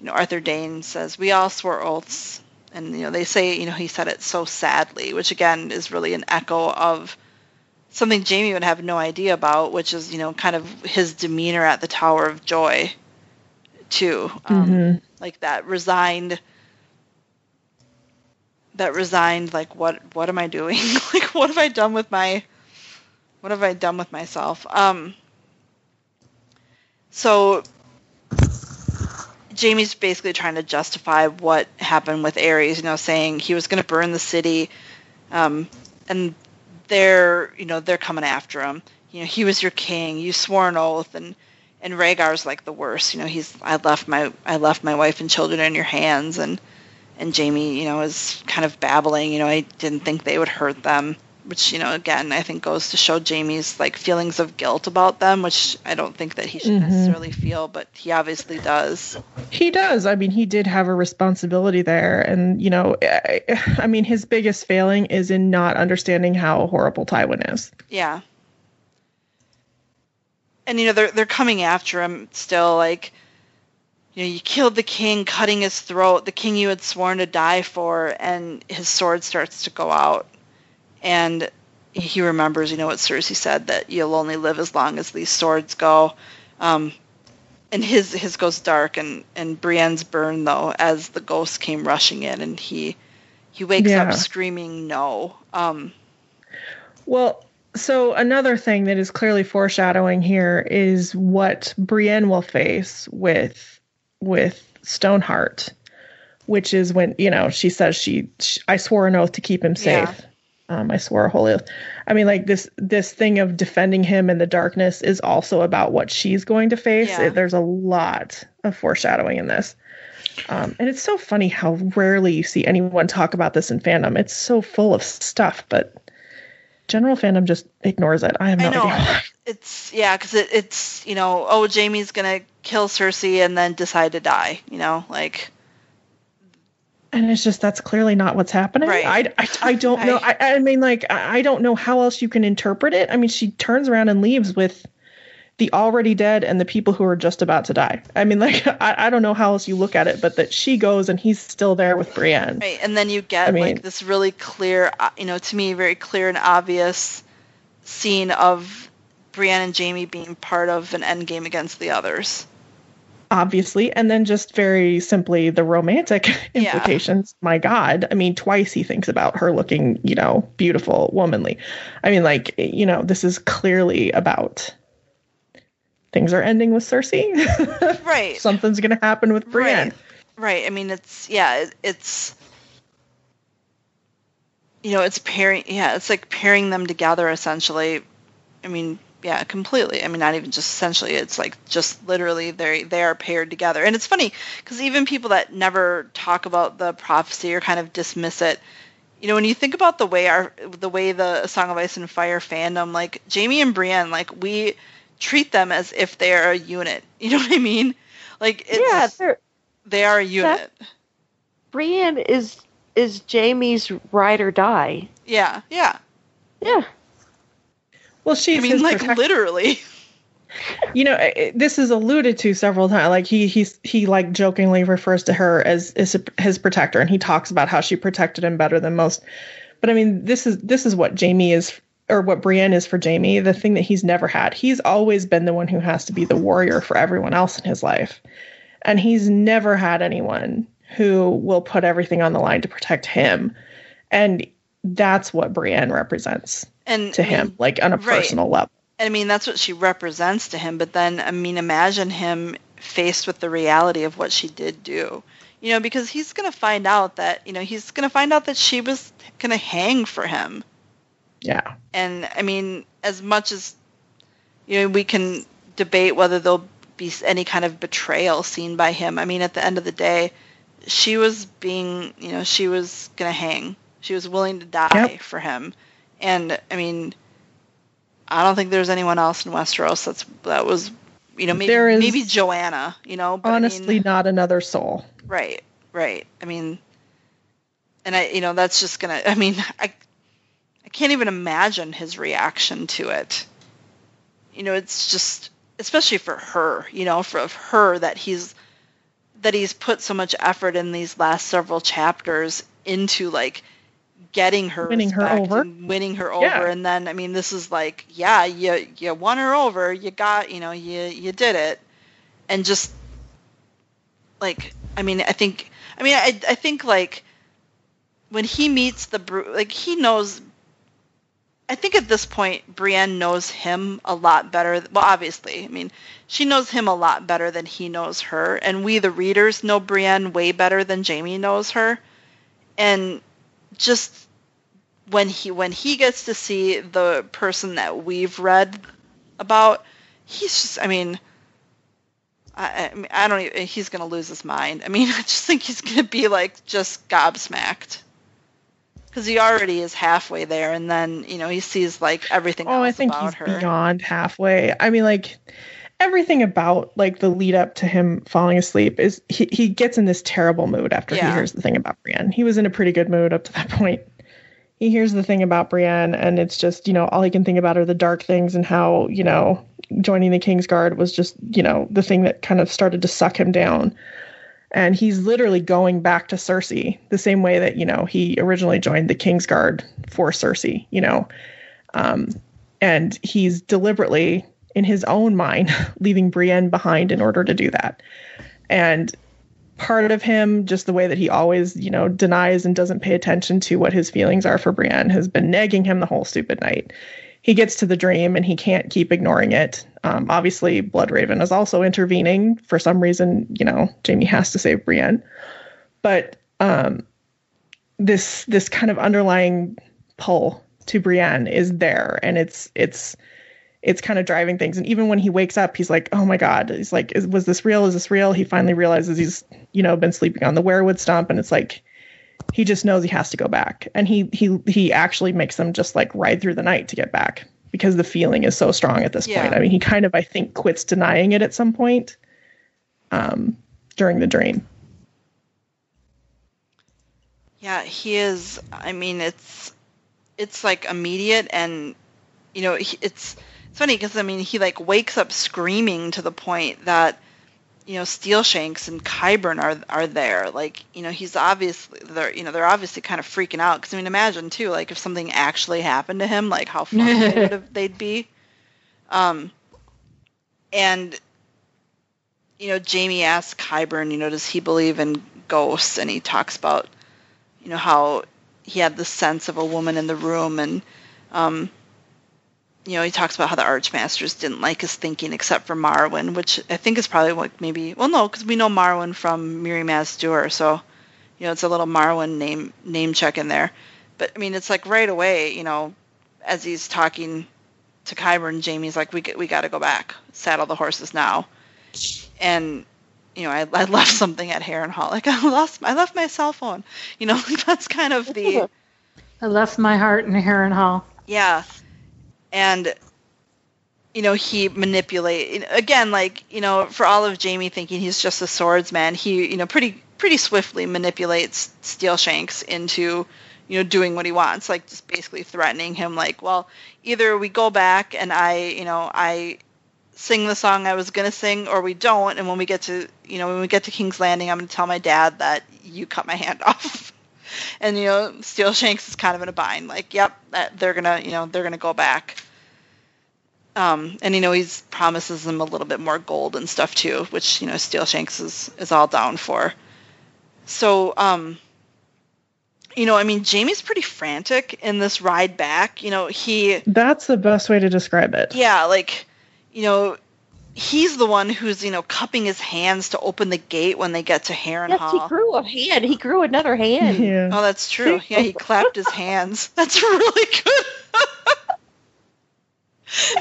you know Arthur Dayne says we all swore oaths, and you know they say you know he said it so sadly, which again is really an echo of something Jamie would have no idea about, which is you know kind of his demeanor at the Tower of Joy, too, um, Mhm. like that resigned. That resigned, like what? What am I doing? like what have I done with my? What have I done with myself? Um. So. Jamie's basically trying to justify what happened with Aerys, you know, saying he was going to burn the city, um, and they're you know they're coming after him. You know he was your king. You swore an oath, and and Rhaegar's like the worst. You know he's I left my I left my wife and children in your hands, and and Jamie you know is kind of babbling. You know I didn't think they would hurt them, which you know again I think goes to show Jamie's like feelings of guilt about them, which I don't think that he should Mhm. necessarily feel, but he obviously does. He does. I mean, he did have a responsibility there. And, you know, I, I mean, his biggest failing is in not understanding how horrible Tywin is. Yeah. And you know they're they're coming after him still like you know you killed the king cutting his throat the king you had sworn to die for and his sword starts to go out. And he remembers you know what Cersei said that you'll only live as long as these swords go. Um and his his goes dark and and Brienne's burned though as the ghost came rushing in and he he wakes Yeah. up screaming no. Um Well, so another thing that is clearly foreshadowing here is what Brienne will face with with Stoneheart, which is when you know she says she, sh I swore an oath to keep him safe. Yeah. Um, I swore a holy oath. I mean, like this this thing of defending him in the darkness is also about what she's going to face. Yeah. It- there's a lot of foreshadowing in this. Um, and it's so funny how rarely you see anyone talk about this in fandom. It's so full of stuff, but general fandom just ignores it. I have no I know. idea. It's yeah, because it, it's you know, oh, Jamie's gonna kill Cersei and then decide to die. You know, like And it's just that's clearly not what's happening. Right. I, I, I don't know. I, I mean, like I I don't know how else you can interpret it. I mean, she turns around and leaves with the already dead and the people who are just about to die. I mean, like I, I don't know how else you look at it, but that she goes and he's still there with Brienne. right, and then you get I mean- like this really clear, uh, you know, to me, very clear and obvious scene of Brienne and Jamie being part of an endgame against the others. obviously, and then just very simply the romantic Yeah. implications. My God, I mean, twice he thinks about her looking, you know, beautiful, womanly. I mean, like, you know, this is clearly about things are ending with Cersei. Right. Something's gonna happen with Brienne. Right. Right. I mean, it's yeah, it, it's you know, it's pairing. Yeah, it's like pairing them together essentially. I mean, yeah, completely. I mean, not even just essentially. It's like just literally they they are paired together. And it's funny because even people that never talk about the prophecy or kind of dismiss it. You know, when you think about the way our the way the Song of Ice and Fire fandom, like Jamie and Brienne, like we treat them as if they are a unit. You know what I mean? Like it's, yeah, they're, they are a unit. Brienne is is Jamie's ride or die. Yeah, yeah. Yeah. Well, she's I mean, like protector. literally. you know, it, this is alluded to several times. Like he he's he like jokingly refers to her as, as his protector, and he talks about how she protected him better than most. But I mean, this is this is what Jaime is, or what Brienne is for Jamie, The thing that he's never had. He's always been the one who has to be the warrior for everyone else in his life, and he's never had anyone who will put everything on the line to protect him. And that's what Brienne represents And to I mean, him, like on a right. personal level. I mean, that's what she represents to him. But then, I mean, imagine him faced with the reality of what she did do. You know, because he's going to find out that, you know, he's going to find out that she was going to hang for him. Yeah. And I mean, as much as, you know, we can debate whether there'll be any kind of betrayal seen by him. I mean, at the end of the day, she was being, you know, she was going to hang. She was willing to die Yep. for him. And I mean, I don't think there's anyone else in Westeros that's that was, you know, maybe There is maybe Joanna, you know, but I Honestly, mean, not another soul. right, right. I mean, and I, you know, that's just gonna. I mean, I, I can't even imagine his reaction to it. You know, it's just, especially for her, you know, for her that he's that he's put so much effort in these last several chapters into like getting her Winning her over. and winning her Yeah. over and then i mean this is like yeah you you won her over you got you know you you did it and just like i mean i think i mean i i think like when he meets the Bru- like he knows I think at this point Brienne knows him a lot better. Well, obviously, I mean, she knows him a lot better than he knows her, and we the readers know Brienne way better than Jamie knows her. And just when he when he gets to see the person that we've read about, he's just I mean, I I, mean, I don't even, he's gonna lose his mind. I mean, I just think he's gonna be like just gobsmacked because he already is halfway there, and then you know he sees like everything Oh, else I think he's her. beyond halfway. I mean, like everything about like the lead up to him falling asleep is he, he gets in this terrible mood after Yeah. he hears the thing about Brienne. He was in a pretty good mood up to that point. He hears the thing about Brienne, and it's just you know all he can think about are the dark things and how you know joining the King's Guard was just you know the thing that kind of started to suck him down. And he's literally going back to Cersei the same way that you know he originally joined the King's Guard for Cersei. You know, um, and he's deliberately in his own mind leaving Brienne behind in order to do that. And part of him, just the way that he always, you know, denies and doesn't pay attention to what his feelings are for Brienne, has been nagging him the whole stupid night. He gets to the dream and he can't keep ignoring it. Um, obviously, Bloodraven is also intervening for some reason. You know, Jamie has to save Brienne, but um, this this kind of underlying pull to Brienne is there, and it's it's it's kind of driving things. And even when he wakes up, he's like, "Oh my god!" He's like, "Was this real? Is this real?" He finally realizes he's you know been sleeping on the weirwood stump, and it's like he just knows he has to go back, and he he he actually makes them just like ride through the night to get back because the feeling is so strong at this Yeah. point. I mean, he kind of I think quits denying it at some point um, during the dream. Yeah, he is. I mean, it's it's like immediate, and you know, it's it's funny because I mean, he like wakes up screaming to the point that you know Steelshanks and Qyburn are are there. Like, you know, he's obviously they're you know they're obviously kind of freaking out because I mean, imagine too, like if something actually happened to him, like how funny they would have they'd be. Um, and you know, Jamie asks Qyburn, you know, does he believe in ghosts? And he talks about you know how he had the sense of a woman in the room and um, you know he talks about how the archmasters didn't like his thinking except for marwyn which i think is probably what maybe well no because we know marwyn from Mirri Maz Duur, so you know it's a little marwyn name name check in there but i mean it's like right away you know as he's talking to Qyburn jamie's like we, we got to go back saddle the horses now and you know, I, I left something at Harrenhal. Like I lost, I left my cell phone. You know, that's kind of the I left my heart in Harrenhal. yeah, and you know he manipulate again, like you know, for all of Jamie thinking he's just a swordsman, he you know pretty pretty swiftly manipulates Steelshanks into you know doing what he wants, like just basically threatening him, like, well, either we go back and I you know I sing the song I was gonna sing, or we don't. And when we get to, you know, when we get to King's Landing, I'm gonna tell my dad that you cut my hand off. And you know, Steel Shanks is kind of in a bind. Like, yep, that they're gonna, you know, they're gonna go back. Um, and you know, he promises them a little bit more gold and stuff too, which you know, Steel Shanks is is all down for. So, um, you know, I mean, Jamie's pretty frantic in this ride back. You know, he That's the best way to describe it. yeah, like, you know, he's the one who's, you know, cupping his hands to open the gate when they get to Heron Yes, he grew a hand. He grew another hand. Yeah. Oh, that's true. Yeah, he clapped his hands. That's really good.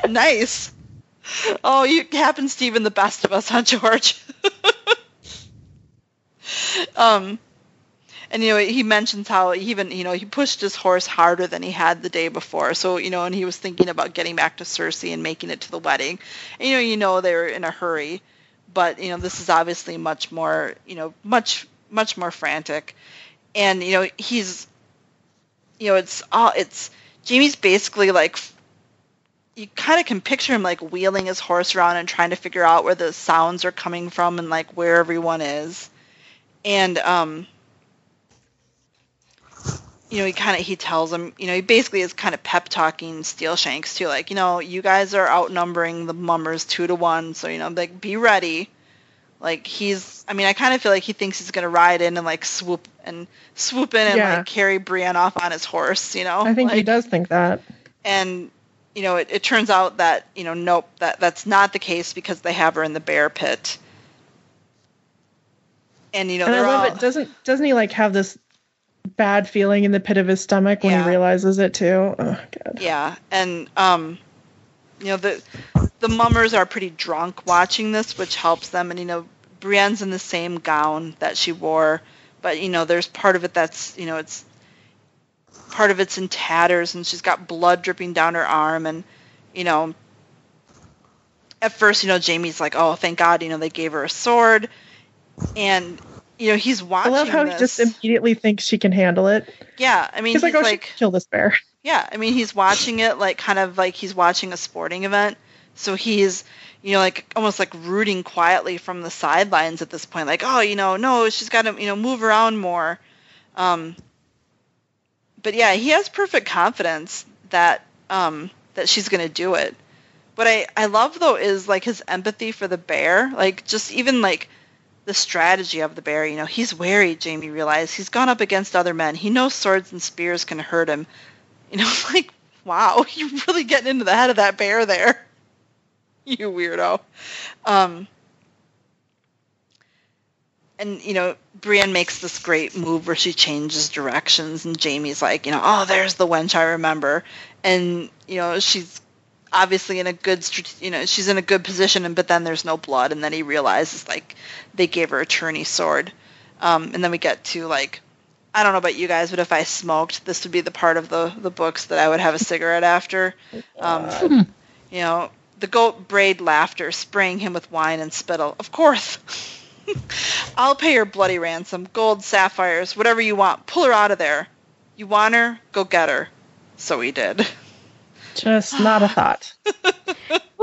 nice. Oh, you happen, Stephen, the best of us, huh, George? um, and you know, he mentions how even, you know, he pushed his horse harder than he had the day before. So, you know, and he was thinking about getting back to Cersei and making it to the wedding. And, you know, you know they were in a hurry, but you know, this is obviously much more, you know, much much more frantic. And you know, he's, you know, it's all it's Jamie's basically like you kind of can picture him like wheeling his horse around and trying to figure out where the sounds are coming from and like where everyone is. And um you know, he kind of he tells him, you know, he basically is kind of pep talking Steel Shanks too, like, you know, you guys are outnumbering the mummers two to one, so you know, like be ready. Like he's, I mean, I kind of feel like he thinks he's gonna ride in and like swoop and swoop in and Yeah. like carry Brienne off on his horse, you know. I think he does think that. and you know it, it turns out that you know nope that that's not the case because they have her in the bear pit and you know And I love all it. Doesn't doesn't he like have this bad feeling in the pit of his stomach when Yeah. he realizes it too? Oh god. yeah and um you know the the mummers are pretty drunk watching this which helps them and you know Brienne's in the same gown that she wore but you know there's part of it that's you know it's part of it's in tatters and she's got blood dripping down her arm and you know at first you know Jamie's like oh thank god you know they gave her a sword and you know he's watching. I love how this. he just immediately thinks she can handle it. yeah I mean He's like, oh, she like can kill this bear. yeah, I mean he's watching it like kind of like he's watching a sporting event. So he's you know like almost like rooting quietly from the sidelines at this point like, "Oh, you know, no, she's got to, you know, move around more." Um but yeah, he has perfect confidence that um that she's going to do it. What I I love though is like his empathy for the bear, like just even like the strategy of the bear, you know, he's wary, Jamie realized. He's gone up against other men. He knows swords and spears can hurt him. You know, like, wow, you're really getting into the head of that bear there. You weirdo. Um, and, you know, Brienne makes this great move where she changes directions, and Jamie's like, you know, oh, there's the wench I remember. And, you know, she's obviously in a good, you know, she's in a good position, and but then there's no blood, and then he realizes, like, they gave her a tourney sword. Um, and then we get to, like, I don't know about you guys, but if I smoked, this would be the part of the, the books that I would have a cigarette after. Um, you know, the goat brayed laughter, spraying him with wine and spittle. Of course. I'll pay your bloody ransom, gold, sapphires, whatever you want. Pull her out of there. You want her? Go get her. So he did. Just not a thought.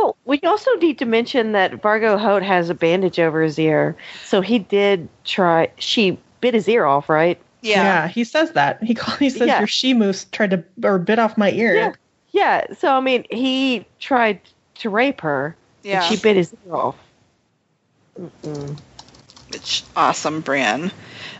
Well, we also need to mention that Vargo Hoat has a bandage over his ear, so he did try. She bit his ear off, right? Yeah. yeah he says that. He call, he says Yeah. your she moose tried to or bit off my ear. Yeah. Yeah. So I mean, he tried to rape her. Yeah. And she bit his ear off. Mm-mm. which awesome Bran.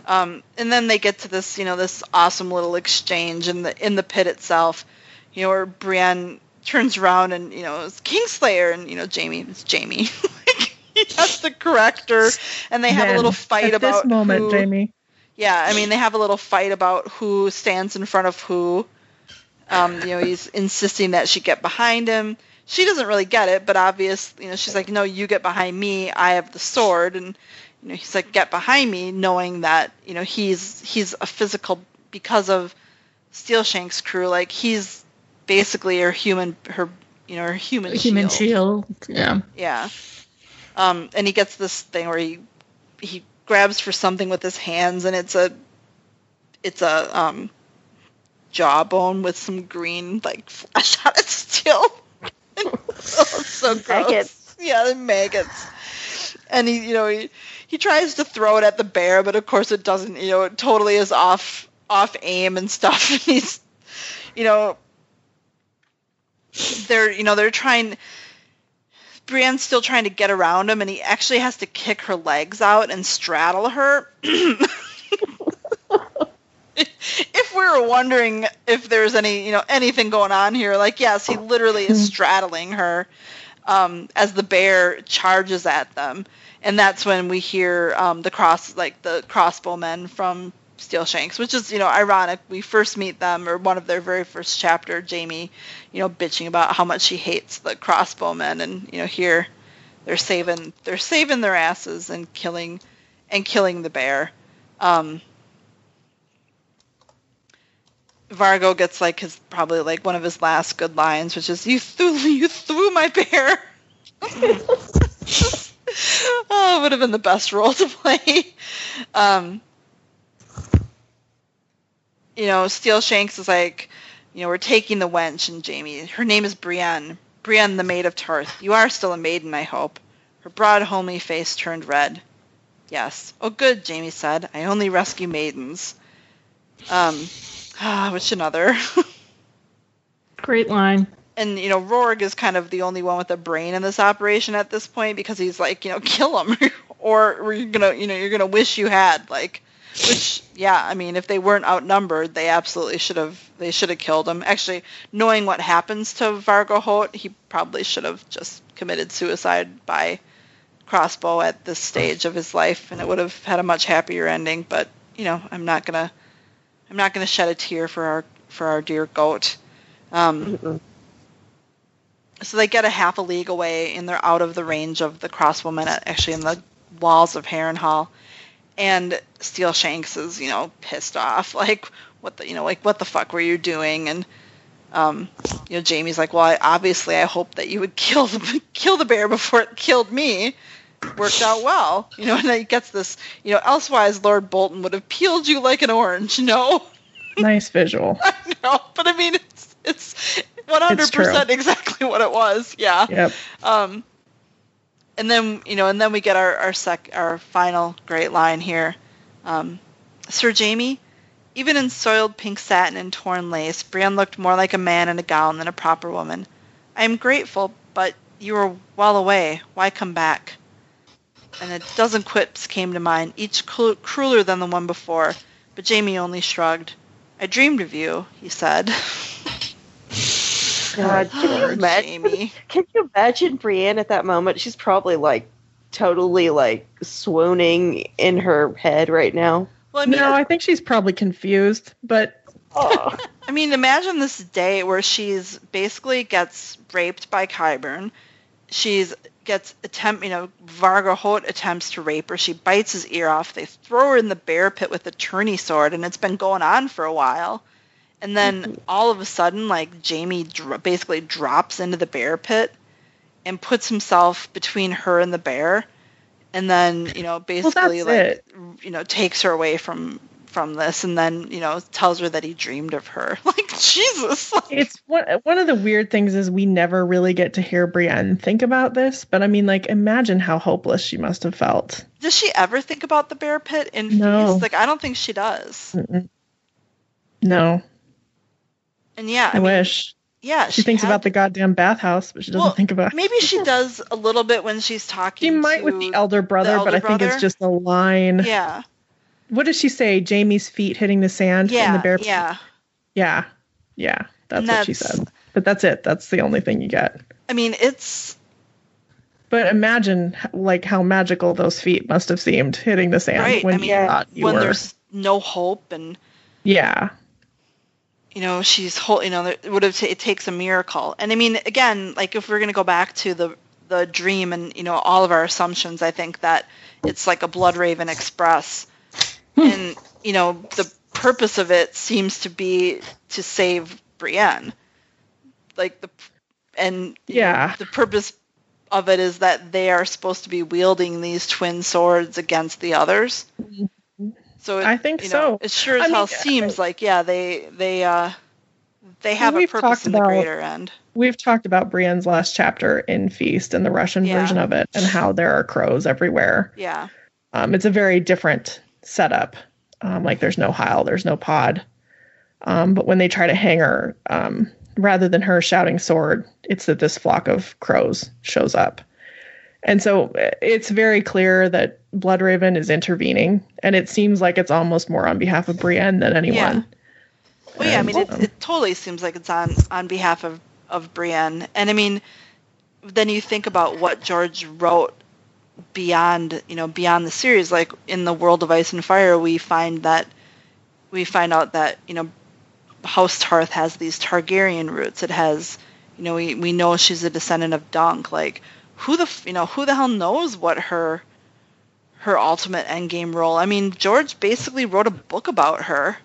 Um, and then they get to this, you know, this awesome little exchange in the in the pit itself, you know, where Brienne turns around and you know it's Kingslayer, and you know Jamie, it's Jamie. he has to correct her, and they have a little fight about this moment, who, Jamie. Yeah, I mean they have a little fight about who stands in front of who. Um, you know, he's insisting that she get behind him. She doesn't really get it, but obviously, you know, she's like, "No, you get behind me. I have the sword." And you know, he's like, "Get behind me," knowing that you know he's he's a physical because of Steelshank's crew. Like he's basically her human, her you know, her human Human shield. shield. Yeah. Yeah. Um, and he gets this thing where he he grabs for something with his hands, and it's a it's a um, jawbone with some green like flesh on it still. oh, it's so Dang gross. yeah, the maggots. And he, you know, he he tries to throw it at the bear, but of course it doesn't. You know, it totally is off off aim and stuff. And he's, you know, they're you know they're trying. Brienne's still trying to get around him, and he actually has to kick her legs out and straddle her. if we were wondering if there's any, you know, anything going on here, like yes, he literally is straddling her um, as the bear charges at them, and that's when we hear um, the cross, like the crossbowmen from Steel Shanks, which is, you know, ironic. We first meet them, or one of their very first chapter, Jamie, you know, bitching about how much she hates the crossbowmen, and you know, here they're saving, they're saving their asses and killing, and killing the bear. Um, Vargo gets like his probably like one of his last good lines, which is "You threw you threw my bear." oh, it would have been the best role to play. Um, you know, Steel Shanks is like, you know, we're taking the wench and Jamie. Her name is Brienne. Brienne, the maid of Tarth. You are still a maiden, I hope. Her broad, homely face turned red. Yes. Oh, good, Jamie said. I only rescue maidens. Um, Ah, which another. Great line. And you know, Rorg is kind of the only one with a brain in this operation at this point because he's like, you know, kill him, or you're gonna, you know, you're gonna wish you had like, which, yeah, I mean, if they weren't outnumbered, they absolutely should have, they should have killed him. Actually, knowing what happens to Vargo Hoat, he probably should have just committed suicide by crossbow at this stage of his life, and it would have had a much happier ending. But you know, I'm not gonna I'm not going to shed a tear for our for our dear goat. Um, so they get a half a league away, and they're out of the range of the crossbowmen, actually in the walls of Harrenhal. And Steel Shanks is, you know, pissed off, like what the, you know, like what the fuck were you doing? And um, you know, Jamie's like, well, I, obviously, I hope that you would kill the kill the bear before it killed me worked out well. You know, and then he gets this, you know, elsewise Lord Bolton would have peeled you like an orange, you know? Nice visual. I know, but I mean it's it's 100% exactly what it was. Yeah. Yep. Um and then, you know, and then we get our our sec our final great line here. Um Sir Jamie, even in soiled pink satin and torn lace, Brienne looked more like a man in a gown than a proper woman. I am grateful, but you were well away. Why come back? and a dozen quips came to mind, each crueler than the one before, but Jamie only shrugged. I dreamed of you, he said. Oh, God, can you imagine? Jaime. Can you imagine Brienne at that moment? She's probably like totally like swooning in her head right now. Well, I mean, no, I think she's probably confused, but. Oh. I mean, imagine this day where she's basically gets raped by Qyburn. She's gets attempt, you know, Vargo Hoat attempts to rape her. She bites his ear off. They throw her in the bear pit with a tourney sword, and it's been going on for a while. And then all of a sudden, like Jamie dr- basically drops into the bear pit and puts himself between her and the bear, and then you know basically well, like it. you know takes her away from from this and then you know tells her that he dreamed of her like jesus like, it's one, one of the weird things is we never really get to hear brienne think about this but i mean like imagine how hopeless she must have felt does she ever think about the bear pit in no. Feast? like i don't think she does Mm-mm. no and yeah i, I mean, wish yeah she, she thinks had... about the goddamn bathhouse but she doesn't well, think about maybe she does a little bit when she's talking she might with the elder brother the elder but i brother. think it's just a line yeah what does she say? Jamie's feet hitting the sand yeah, in the bear. Yeah. Yeah. Yeah. That's, that's what she said. But that's it. That's the only thing you get. I mean, it's. But imagine like how magical those feet must have seemed hitting the sand right. when I mean, you thought you when were. there's no hope and. Yeah. You know, she's whole. You know, it would have. T- it takes a miracle, and I mean, again, like if we're gonna go back to the the dream and you know all of our assumptions, I think that it's like a Bloodraven Express Hmm. and you know the purpose of it seems to be to save Brienne. Like the and yeah, know, the purpose of it is that they are supposed to be wielding these twin swords against the others. So it, I think you know, so. It sure as I hell mean, seems I, like yeah they they uh they have a purpose in the about- greater end. We've talked about Brienne's last chapter in Feast and the Russian Yeah. version of it, and how there are crows everywhere. Yeah. Um, it's a very different setup. Um, like there's no Hyle, there's no pod. Um, but when they try to hang her, um, rather than her shouting sword, it's that this flock of crows shows up. And so uh, it's very clear that Bloodraven is intervening, and it seems like it's almost more on behalf of Brienne than anyone. Yeah. Well, yeah, I mean, it, um, it totally seems like it's on on behalf of of Brienne, and I mean, then you think about what George wrote beyond, you know, beyond the series. Like in the World of Ice and Fire, we find that we find out that you know, House Tarth has these Targaryen roots. It has, you know, we we know she's a descendant of Dunk. Like who the you know who the hell knows what her her ultimate endgame role? I mean, George basically wrote a book about her.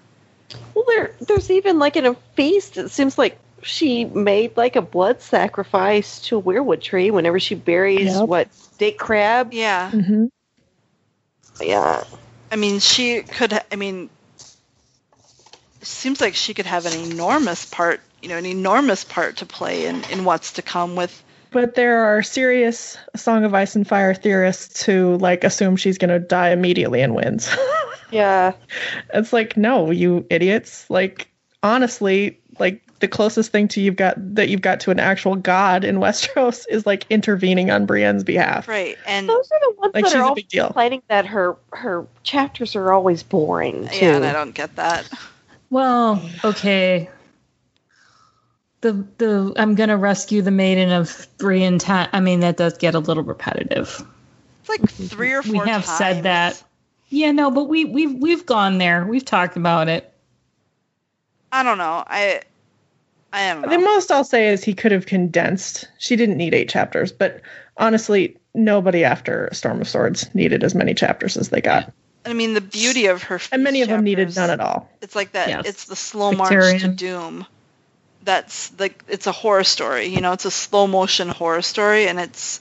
Well, there, there's even like in a feast. It seems like she made like a blood sacrifice to a weirwood tree whenever she buries Yep. what Dick Crabb. Yeah. Mhm. Yeah, I mean, she could. I mean, it seems like she could have an enormous part. You know, an enormous part to play in in what's to come with. But there are serious Song of Ice and Fire theorists who like assume she's going to die immediately and wins. yeah. it's like, no, you idiots. Like honestly, like the closest thing to you've got that you've got to an actual god in Westeros is like intervening on Brienne's behalf. Right. And Those are the ones Like, that she's are a big deal. complaining that her her chapters are always boring too. yeah, and I don't get that. Well, okay. The the I'm gonna rescue the maiden of three and ten. I mean, that does get a little repetitive. It's like three or four. We four. have said that. Yeah, no, but we we've we've gone there. We've talked about it. I don't know. I. I don't The most I'll say is he could have condensed. She didn't need eight chapters, but honestly, nobody after Storm of Swords needed as many chapters as they got, I mean, the beauty of her. and many of them needed none at all. It's like that. Yes. It's the slow march to doom. That's like it's a horror story. You know, it's a slow motion horror story, and it's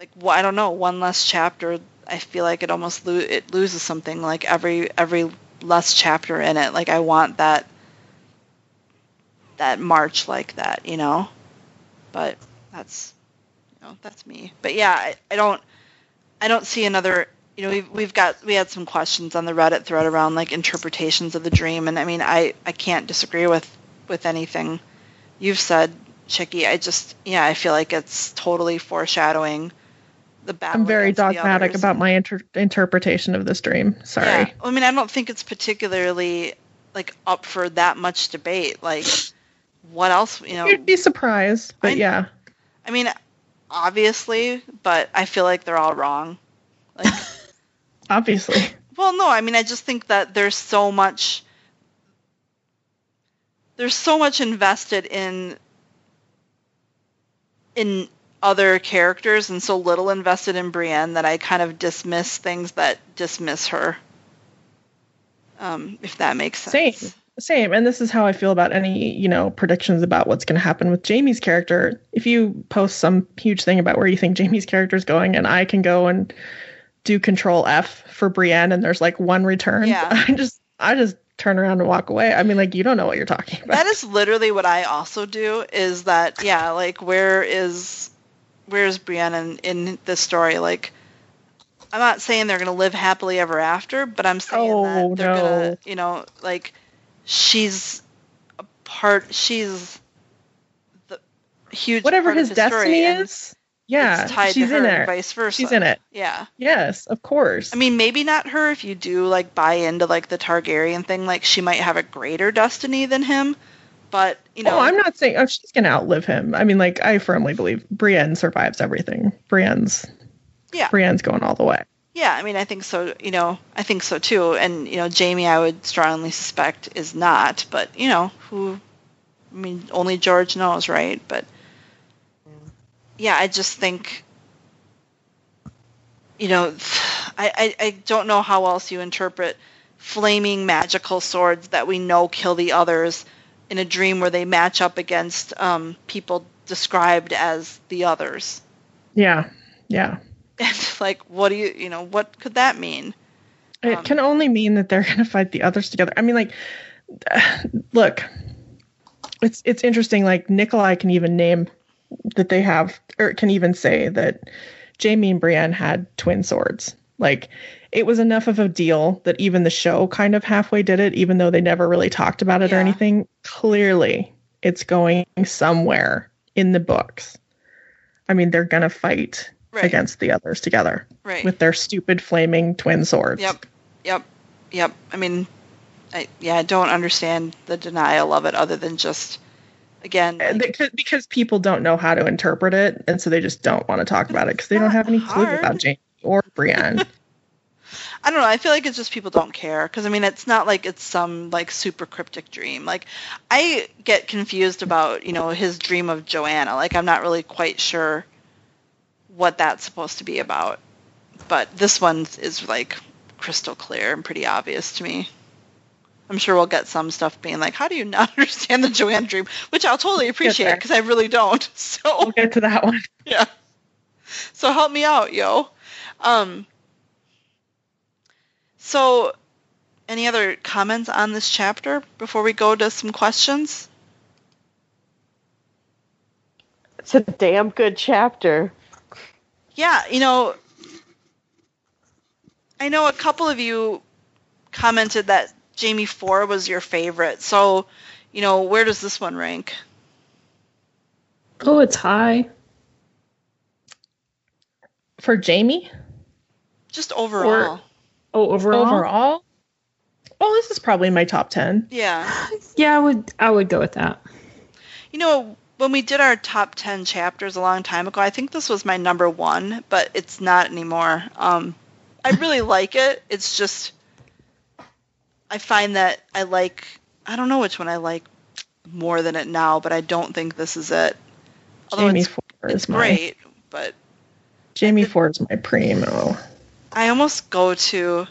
like wh- I don't know. One less chapter, I feel like it almost lo- it loses something. Like every every less chapter in it, like I want that that march like that. You know, but that's you know that's me. But yeah, I, I don't I don't see another. You know, we've we've got we had some questions on the Reddit thread around like interpretations of the dream, and I mean, I I can't disagree with with anything you've said, Chicky. I just yeah, I feel like it's totally foreshadowing the battle. I'm very dogmatic about my inter- interpretation of this dream. Sorry. Yeah, I mean, I don't think it's particularly like up for that much debate. Like, what else? You know, You'd be surprised, but I- yeah. I mean, obviously, but I feel like they're all wrong. Like. Obviously. Well, no, I mean, I just think that there's so much. There's so much invested in. In other characters and so little invested in Brienne that I kind of dismiss things that dismiss her. Um, if that makes sense. Same. Same. And this is how I feel about any, you know, predictions about what's going to happen with Jamie's character. If you post some huge thing about where you think Jamie's character is going, and I can go and do control F for Brienne and there's like one return, Yeah. I just, I just turn around and walk away. I mean, like, you don't know what you're talking about. That is literally what I also do. Is that yeah? Like where is where's Brienne in, in this story? Like I'm not saying they're gonna live happily ever after, but I'm saying Oh, that they're no. gonna you know like she's a part. She's the huge Whatever part his of his story, destiny is, yeah, she's in it. vice versa. She's in it. Yeah. Yes, of course. I mean, maybe not her if you do like buy into like the Targaryen thing. Like she might have a greater destiny than him, but you oh, know, oh, I'm not saying oh, she's gonna outlive him. I mean, like, I firmly believe Brienne survives everything. Brienne's, Yeah. Brienne's going all the way. Yeah, I mean, I think so. You know, I think so too. And you know, Jamie, I would strongly suspect is not. But you know, who? I mean, only George knows, right? But yeah, I just think, you know, I I, I don't know how else you interpret flaming magical swords that we know kill the others in a dream where they match up against um, people described as the others. Yeah, yeah. And like, what do you, you know, what could that mean? It Um, can only mean that they're going to fight the others together. I mean, like, look, it's it's interesting. Like Nikolaj can even name that they have, or can even say that Jamie and Brienne had twin swords. Like it was enough of a deal that even the show kind of halfway did it, even though they never really talked about it or anything. Clearly, it's going somewhere in the books. I mean, they're gonna fight Right. against the others together Right. with their stupid flaming twin swords. Yep. Yep. Yep. I mean, I, yeah, I don't understand the denial of it other than just, again, Uh, like, Because, because people don't know how to interpret it, and so they just don't want to talk about it because they don't have any clue about Jamie or Brienne. I don't know. I feel like it's just people don't care because I mean, it's not like it's some like super cryptic dream. Like, I get confused about you know his dream of Joanna. Like, I'm not really quite sure what that's supposed to be about. But this one is like crystal clear and pretty obvious to me. I'm sure we'll get some stuff being like, "How do you not understand the Joanna dream?" Which I'll totally appreciate because I really don't. So we'll get to that one. yeah. So help me out, yo. Um. So, any other comments on this chapter before we go to some questions? It's a damn good chapter. Yeah, you know, I know a couple of you commented that Jamie Four was your favorite. So, you know, where does this one rank? Oh, it's high. For Jamie, Just overall. Oh, overall. overall, well, this is probably my top 10. Yeah. Yeah, I would. I would go with that. You know, when we did our top 10 chapters a long time ago, I think this was my number one, but it's not anymore. Um, I really like it. It's just, I find that I like, I don't know which one I like more than it now, but I don't think this is it. Although Jamie it's, Four is my great, but Jamie Four is my primo. I almost go to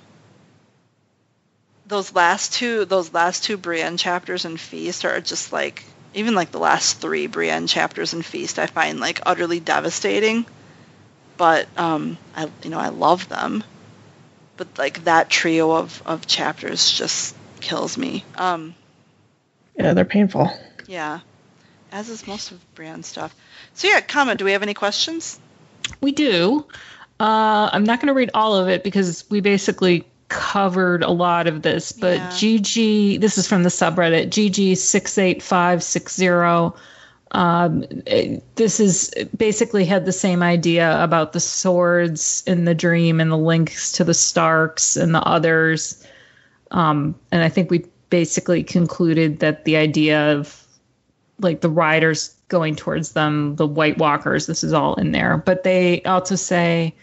those last two those last two Brienne chapters in Feast are just like even like the last three Brienne chapters in Feast I find like utterly devastating. But um I you know I love them. But like that trio of, of chapters just kills me. Um Yeah, they're painful. yeah. As is most of Brienne stuff. So yeah, comment, do we have any questions? We do. Uh, I'm not going to read all of it because we basically covered a lot of this. But Yeah. GG, this is from the subreddit GG68560. Um, this is basically had the same idea about the swords in the dream and the links to the Starks and the others. Um, and I think we basically concluded that the idea of like the riders going towards them, the White Walkers, this is all in there. But they also say,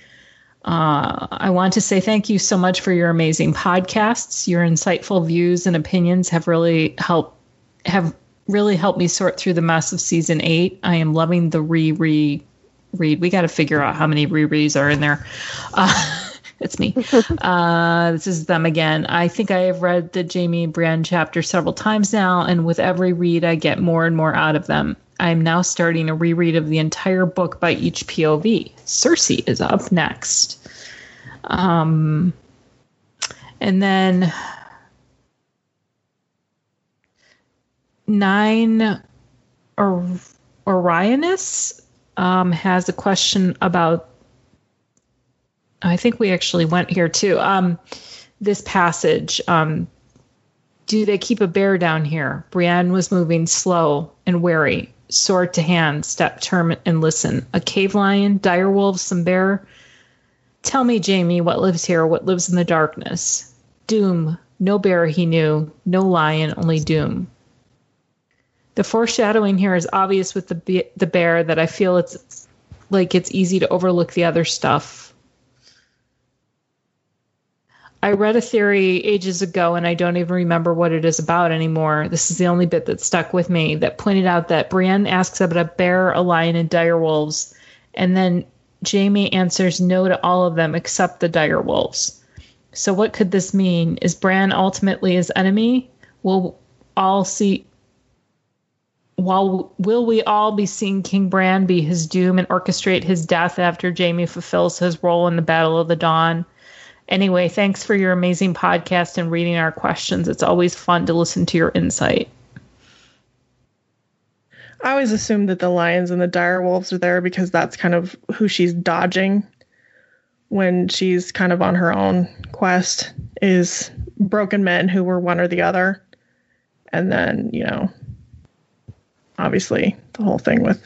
uh, I want to say thank you so much for your amazing podcasts. Your insightful views and opinions have really helped have really helped me sort through the mess of season eight. I am loving the re re read. We got to figure out how many rereads are in there. Uh, it's me. Uh, this is them again. I think I have read the Jamie and Brienne chapter several times now, and with every read, I get more and more out of them. I am now starting a reread of the entire book by each POV. Cersei is up next. Um, and then nine or Orionis um, has a question about. I think we actually went here too. Um, this passage. Um, do they keep a bear down here? Brienne was moving slow and wary, sword to hand, step term and listen. A cave lion, dire wolves, some bear. Tell me, Jamie, what lives here, what lives in the darkness? Doom. No bear he knew, no lion, only doom. The foreshadowing here is obvious with the the bear that I feel it's like it's easy to overlook the other stuff. I read a theory ages ago and I don't even remember what it is about anymore. This is the only bit that stuck with me that pointed out that Brienne asks about a bear, a lion, and dire wolves, and then Jamie answers no to all of them except the dire wolves. So what could this mean? Is Bran ultimately his enemy? Will all see while will we all be seeing King Bran be his doom and orchestrate his death after Jamie fulfills his role in the Battle of the Dawn? Anyway, thanks for your amazing podcast and reading our questions. It's always fun to listen to your insight. I always assume that the lions and the dire wolves are there because that's kind of who she's dodging when she's kind of on her own quest is broken men who were one or the other. And then, you know, obviously the whole thing with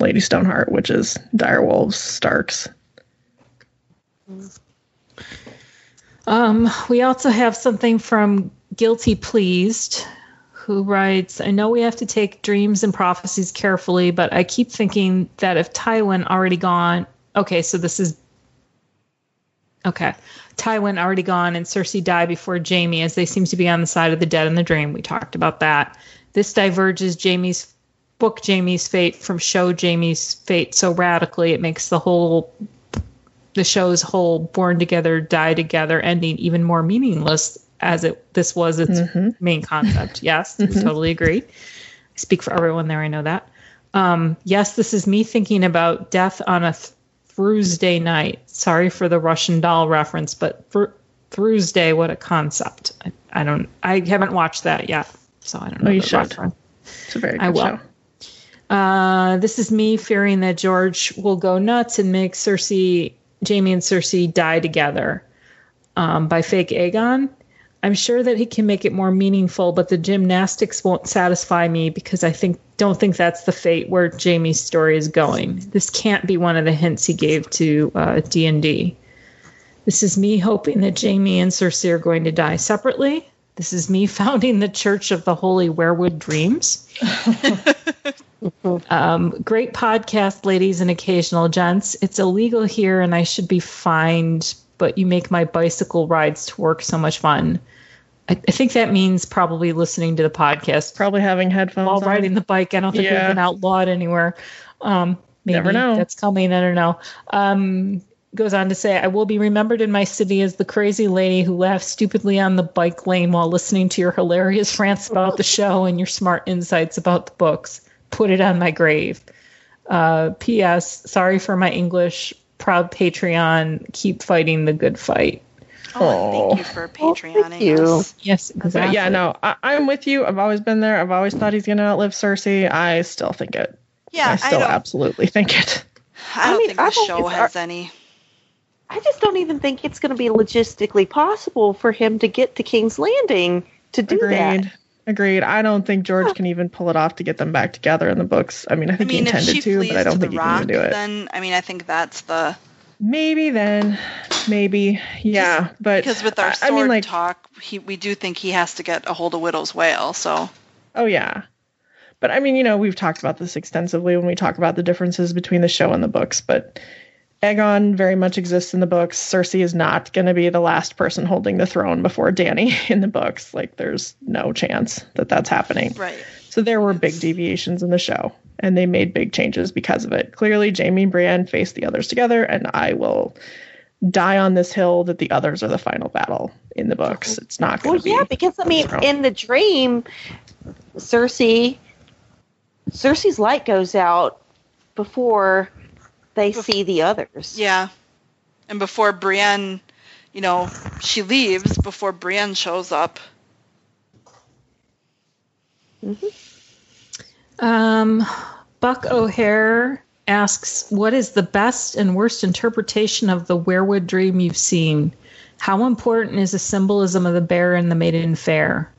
Lady Stoneheart, which is dire wolves, Starks. Um, we also have something from Guilty Pleased, who writes, I know we have to take dreams and prophecies carefully, but I keep thinking that if Tywin already gone, okay, so this is okay. Tywin already gone and Cersei die before Jamie, as they seem to be on the side of the dead in the dream. We talked about that. This diverges Jamie's book Jamie's fate from show Jamie's fate so radically it makes the whole the show's whole born together die together ending even more meaningless as it this was its main concept yes we totally agree i speak for everyone there i know that um, yes this is me thinking about death on a th- Thursday night sorry for the russian doll reference but for Thursday, what a concept I, I don't i haven't watched that yet so i don't know Oh, you should. reference. It's a very I good will. show. Uh, this is me fearing that George will go nuts and make Cersei, Jamie and Cersei die together um, by fake Aegon. I'm sure that he can make it more meaningful, but the gymnastics won't satisfy me because I think don't think that's the fate where Jamie's story is going. This can't be one of the hints he gave to uh, D and D. This is me hoping that Jamie and Cersei are going to die separately. This is me founding the Church of the Holy Weirwood Dreams. Um, great podcast, ladies and occasional gents. It's illegal here and I should be fined, but you make my bicycle rides to work so much fun. I, I think that means probably listening to the podcast Probably having headphones while on. riding the bike. I don't think Yeah. we've been outlawed anywhere. Um, maybe Never know. that's coming. I don't know. Um, goes on to say, I will be remembered in my city as the crazy lady who laughed stupidly on the bike lane while listening to your hilarious rants about the show and your smart insights about the books. Put it on my grave. Uh, P.S. Sorry for my English. Proud Patreon. Keep fighting the good fight. Oh, thank you Oh. for Oh, Patreoning thank you. us. Yes, exactly. yeah, no, I, I'm with you. I've always been there. I've always thought he's going to outlive Cersei. I still think it. Yeah, I I, still don't, absolutely think it. I don't I mean, think I the don't- show it's- has any. I just don't even think it's going to be logistically possible for him to get to King's Landing to do Agreed. that. Agreed. I don't think George can even pull it off to get them back together in the books. I mean, I I think mean, he intended to, but I don't think the he can rock, even do it. then I mean, I think that's the Maybe then, maybe, yeah. But because with our I, sword I mean, like, talk, he, we do think he has to get a hold of Widow's Wail. So oh yeah. But I mean, you know, we've talked about this extensively when we talk about the differences between the show and the books. But Aegon very much exists in the books. Cersei is not going to be the last person holding the throne before Dany in the books. Like, there's no chance that that's happening. right, So there were big deviations in the show, and they made big changes because of it. Clearly, Jamie and Brienne face the others together, and I will die on this hill that the others are the final battle in the books. It's not going Well, to be. yeah, because I mean, in the dream, Cersei, Cersei's light goes out before they Bef- see the others. yeah. And before Brienne, you know, she leaves before Brienne shows up. Um, Buck O'Hare asks, "What is the best and worst interpretation of the weirwood dream you've seen? How important is the symbolism of the bear and the maiden fair?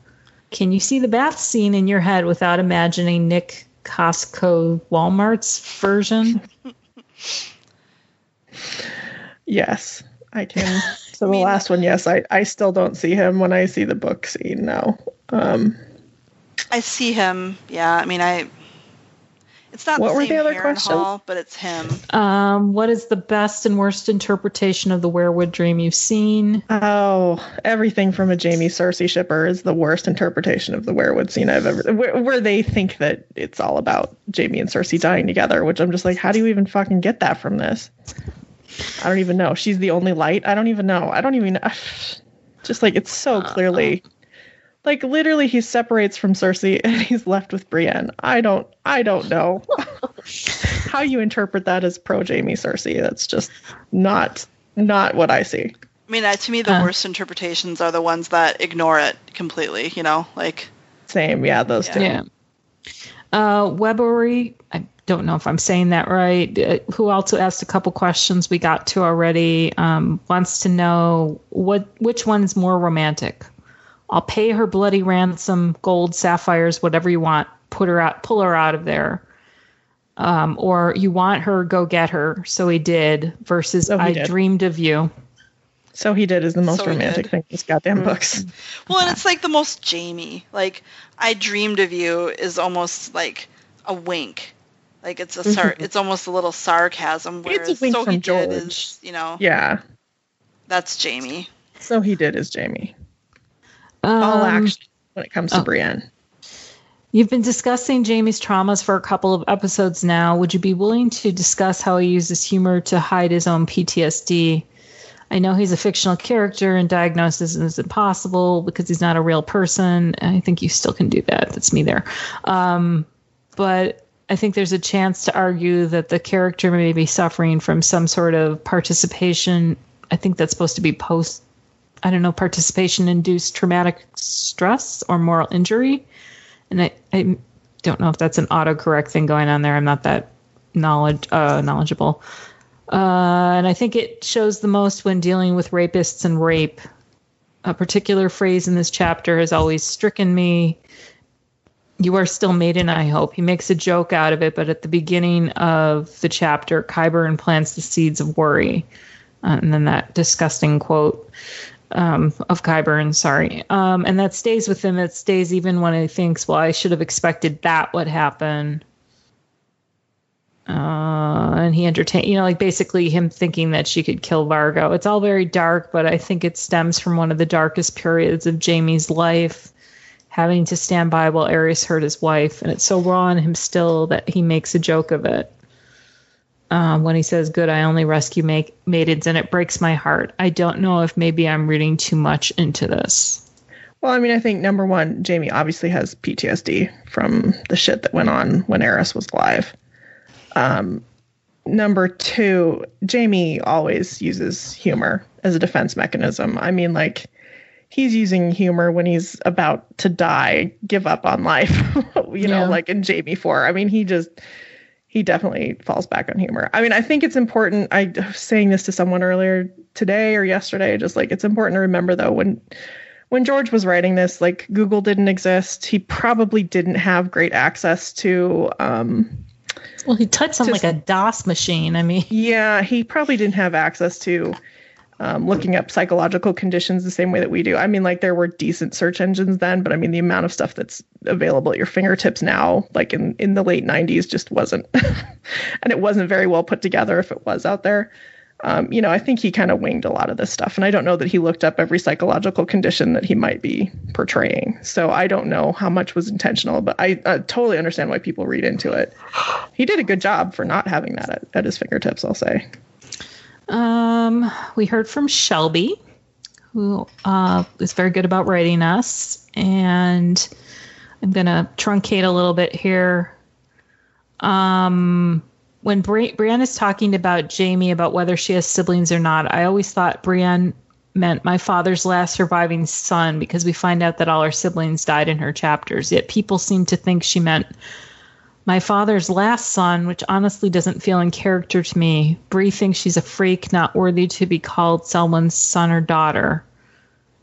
Can you see the bath scene in your head without imagining Nick Costco Walmart's version? Yes, I can. So the mean- last one, yes, I, I still don't see him when I see the book scene now. Um, I see him. Yeah, I mean, I. It's not What the were same the other Harrenhal, questions? but it's him. um, what is the best and worst interpretation of the weirwood dream you've seen? oh, everything from a Jamie Cersei shipper is the worst interpretation of the weirwood scene I've ever. Where, where they think that it's all about Jamie and Cersei dying together, which I'm just like, how do you even fucking get that from this? I don't even know. She's the only light. I don't even know. I don't even. Just like it's so clearly. Like literally, he separates from Cersei and he's left with Brienne. I don't, I don't know how you interpret that as pro Jamie Cersei. That's just not, not what I see. I mean, to me, the Uh. worst interpretations are the ones that ignore it completely. You know, like Same, yeah, those two. Yeah. Uh, Webbery, I don't know if I'm saying that right. Uh, who also asked a couple questions we got to already. Um, wants to know what which one's more romantic. I'll pay her bloody ransom, gold, sapphires, whatever you want. Put her out, pull her out of there. Um, or you want her, go get her. So he did. Versus So he I did. dreamed of you. So he did is the most So romantic thing in these goddamn books. Well, and it's like the most Jamie. Like, I dreamed of you is almost like a wink. Like it's a sar- it's almost a little sarcasm. It's a wink so he from did George. is, you know, Yeah. that's Jamie. So he did is Jamie. All Um, action when it comes to oh. Brienne. You've been discussing Jamie's traumas for a couple of episodes now. Would you be willing to discuss how he uses humor to hide his own PTSD? I know he's a fictional character and diagnosis is impossible because he's not a real person. I think you still can do that. That's me there. Um, but I think there's a chance to argue that the character may be suffering from some sort of participation. I think that's supposed to be post, I don't know, participation induced traumatic stress or moral injury and I, I don't know if that's an autocorrect thing going on there. I'm not that knowledge uh, knowledgeable. Uh, and I think it shows the most when dealing with rapists and rape. A particular phrase in this chapter has always stricken me. You are still maiden, I hope. He makes a joke out of it, but at the beginning of the chapter, Qyburn plants the seeds of worry. Uh, and then that disgusting quote um, of Qyburn, sorry. Um, and that stays with him. It stays even when he thinks, well, I should have expected that would happen. Uh, and he entertained, you know, like basically him thinking that she could kill Vargo. It's all very dark, but I think it stems from one of the darkest periods of Jamie's life, having to stand by while Aerys hurt his wife. And it's so raw in him still that he makes a joke of it um, when he says, Good, I only rescue make- maidens, and it breaks my heart. I don't know if maybe I'm reading too much into this. Well, I mean, I think number one, Jamie obviously has PTSD from the shit that went on when Aerys was alive. Um, number two, Jamie always uses humor as a defense mechanism. I mean, like, he's using humor when he's about to die, give up on life, you know, like in Jamie 4. I mean, he just, he definitely falls back on humor. I mean, I think it's important. I was saying this to someone earlier today or yesterday, just like it's important to remember though, when, when George was writing this, like Google didn't exist. He probably didn't have great access to, um, Well, he touched on like a DOS machine. I mean, yeah, he probably didn't have access to um, looking up psychological conditions the same way that we do. I mean, like there were decent search engines then, but I mean the amount of stuff that's available at your fingertips now, like in in the late '90s, just wasn't, and it wasn't very well put together if it was out there. Um, you know, I think he kind of winged a lot of this stuff, and I don't know that he looked up every psychological condition that he might be portraying. So I don't know how much was intentional, but I totally understand why people read into it. He did a good job for not having that at, at his fingertips, I'll say. Um, we heard from Shelby, who uh, is very good about writing us, and I'm gonna truncate a little bit here. Um, when Bri- Brienne is talking about Jamie about whether she has siblings or not, I always thought Brienne meant my father's last surviving son because we find out that all her siblings died in her chapters. Yet people seem to think she meant my father's last son, which honestly doesn't feel in character to me. Bree thinks she's a freak, not worthy to be called someone's son or daughter.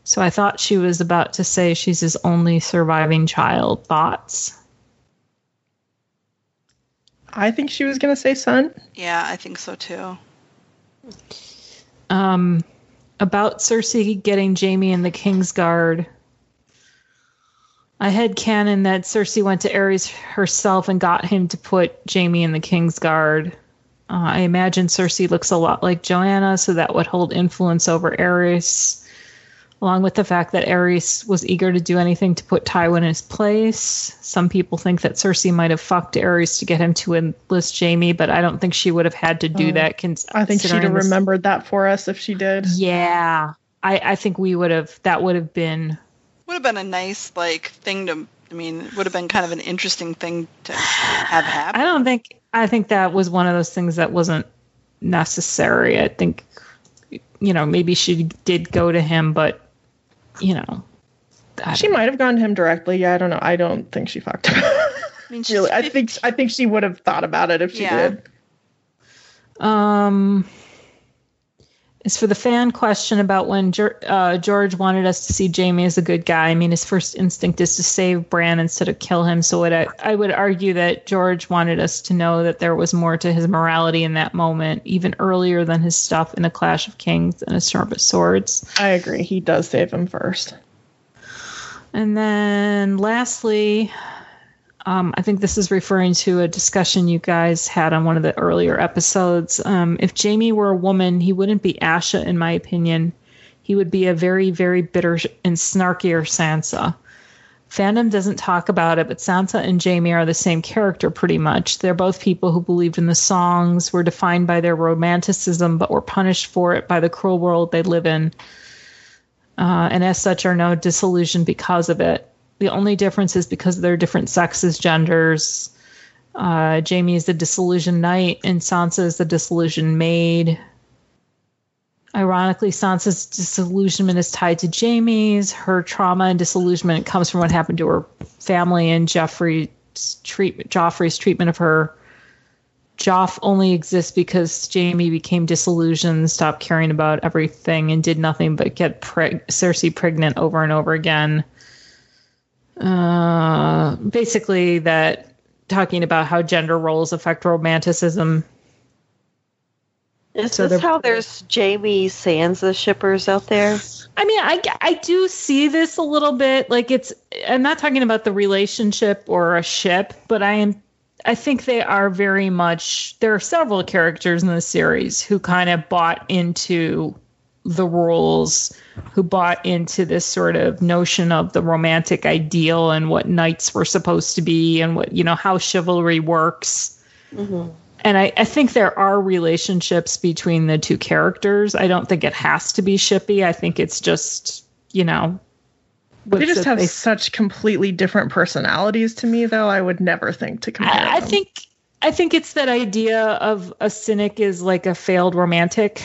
So I thought she was about to say she's his only surviving child. Thoughts? I think she was going to say son. Yeah, I think so too. um, about Cersei getting Jamie in the Kingsguard. I had canon that Cersei went to Aerys herself and got him to put Jamie in the Kingsguard. Uh, I imagine Cersei looks a lot like Joanna, so that would hold influence over Aerys. Along with the fact that Aerys was eager to do anything to put Tywin in his place. Some people think that Cersei might have fucked Aerys to get him to enlist Jamie, but I don't think she would have had to do that. Cons- I think she'd have remembered that for us if she did. yeah, I, I think we would have. That would have been. Would have been a nice like thing to. I mean, would have been kind of an interesting thing to have happen. I don't think. I think that was one of those things that wasn't necessary. I think, you know, maybe she did go to him, but you know, She might have gone to him directly. Yeah, I don't know. I don't think she fucked him. mean, Really, I think I think she would have thought about it if she Yeah. did. Um, as for the fan question about when uh, George wanted us to see Jamie as a good guy, I mean, his first instinct is to save Bran instead of kill him. So I, I would argue that George wanted us to know that there was more to his morality in that moment, even earlier than his stuff in A Clash of Kings and A Storm of Swords. I agree. He does save him first. And then lastly, um, I think this is referring to a discussion you guys had on one of the earlier episodes. Um, if Jamie were a woman, he wouldn't be Asha, in my opinion. He would be a very, very bitter and snarkier Sansa. Fandom doesn't talk about it, but Sansa and Jamie are the same character pretty much. They're both people who believed in the songs, were defined by their romanticism, but were punished for it by the cruel world they live in, uh, and as such are now disillusioned because of it. The only difference is because they're different sexes, genders. Uh, Jamie is the disillusioned knight, and Sansa is the disillusioned maid. Ironically, Sansa's disillusionment is tied to Jamie's. Her trauma and disillusionment comes from what happened to her family and Joffrey's treatment. Joffrey's treatment of her. Joff only exists because Jamie became disillusioned, stopped caring about everything, and did nothing but get preg- Cersei pregnant over and over again. Uh, basically, that talking about how gender roles affect romanticism. Is So this how there's Jamie Sansa shippers out there? I mean, I, I do see this a little bit. Like it's, I'm not talking about the relationship or a ship, but I am, I think they are very much. There are several characters in the series who kind of bought into the rules, who bought into this sort of notion of the romantic ideal and what knights were supposed to be and what you know how chivalry works. Mm-hmm. And I, I think there are relationships between the two characters. I don't think it has to be shippy. I think it's just, you know, They just have they- such completely different personalities to me, though. I would never think to compare. I, I think I think it's that idea of a cynic is like a failed romantic.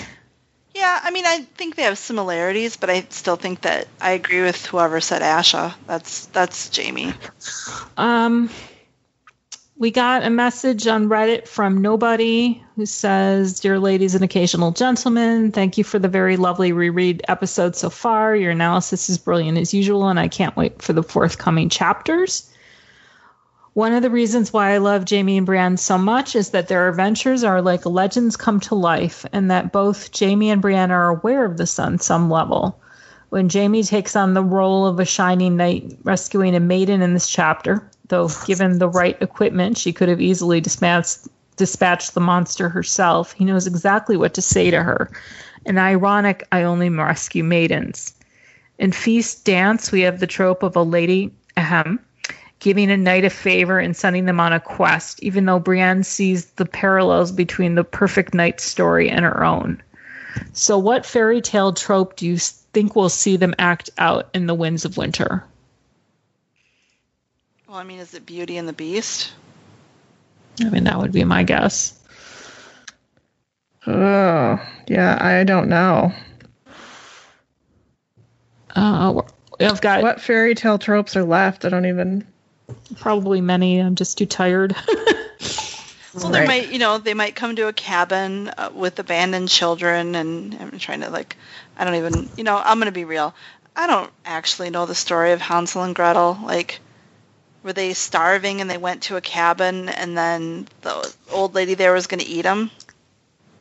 Yeah, I mean, I think they have similarities, but I still think that I agree with whoever said Asha. That's that's Jamie. Um, we got a message on Reddit from nobody who says, "Dear ladies and occasional gentlemen, thank you for the very lovely reread episode so far. Your analysis is brilliant as usual, and I can't wait for the forthcoming chapters." One of the reasons why I love Jamie and Brienne so much is that their adventures are like legends come to life, and that both Jamie and Brienne are aware of this on some level. When Jamie takes on the role of a shining knight rescuing a maiden in this chapter, though given the right equipment, she could have easily dispatched, dispatched the monster herself, he knows exactly what to say to her. An ironic, I only rescue maidens. In Feast Dance, we have the trope of a lady, ahem, giving a knight a favor and sending them on a quest, even though Brienne sees the parallels between the perfect knight story and her own. So, what fairy tale trope do you think we'll see them act out in the Winds of Winter? Well, I mean, is it Beauty and the Beast? I mean, that would be my guess. Oh, yeah, I don't know. Uh, I've got What fairy tale tropes are left? I don't even. Probably many. I'm just too tired. Well, they might, you know, they might come to a cabin uh, with abandoned children, and I'm trying to like, I don't even, you know, I'm gonna be real. I don't actually know the story of Hansel and Gretel. Like, were they starving and they went to a cabin, and then the old lady there was gonna eat them?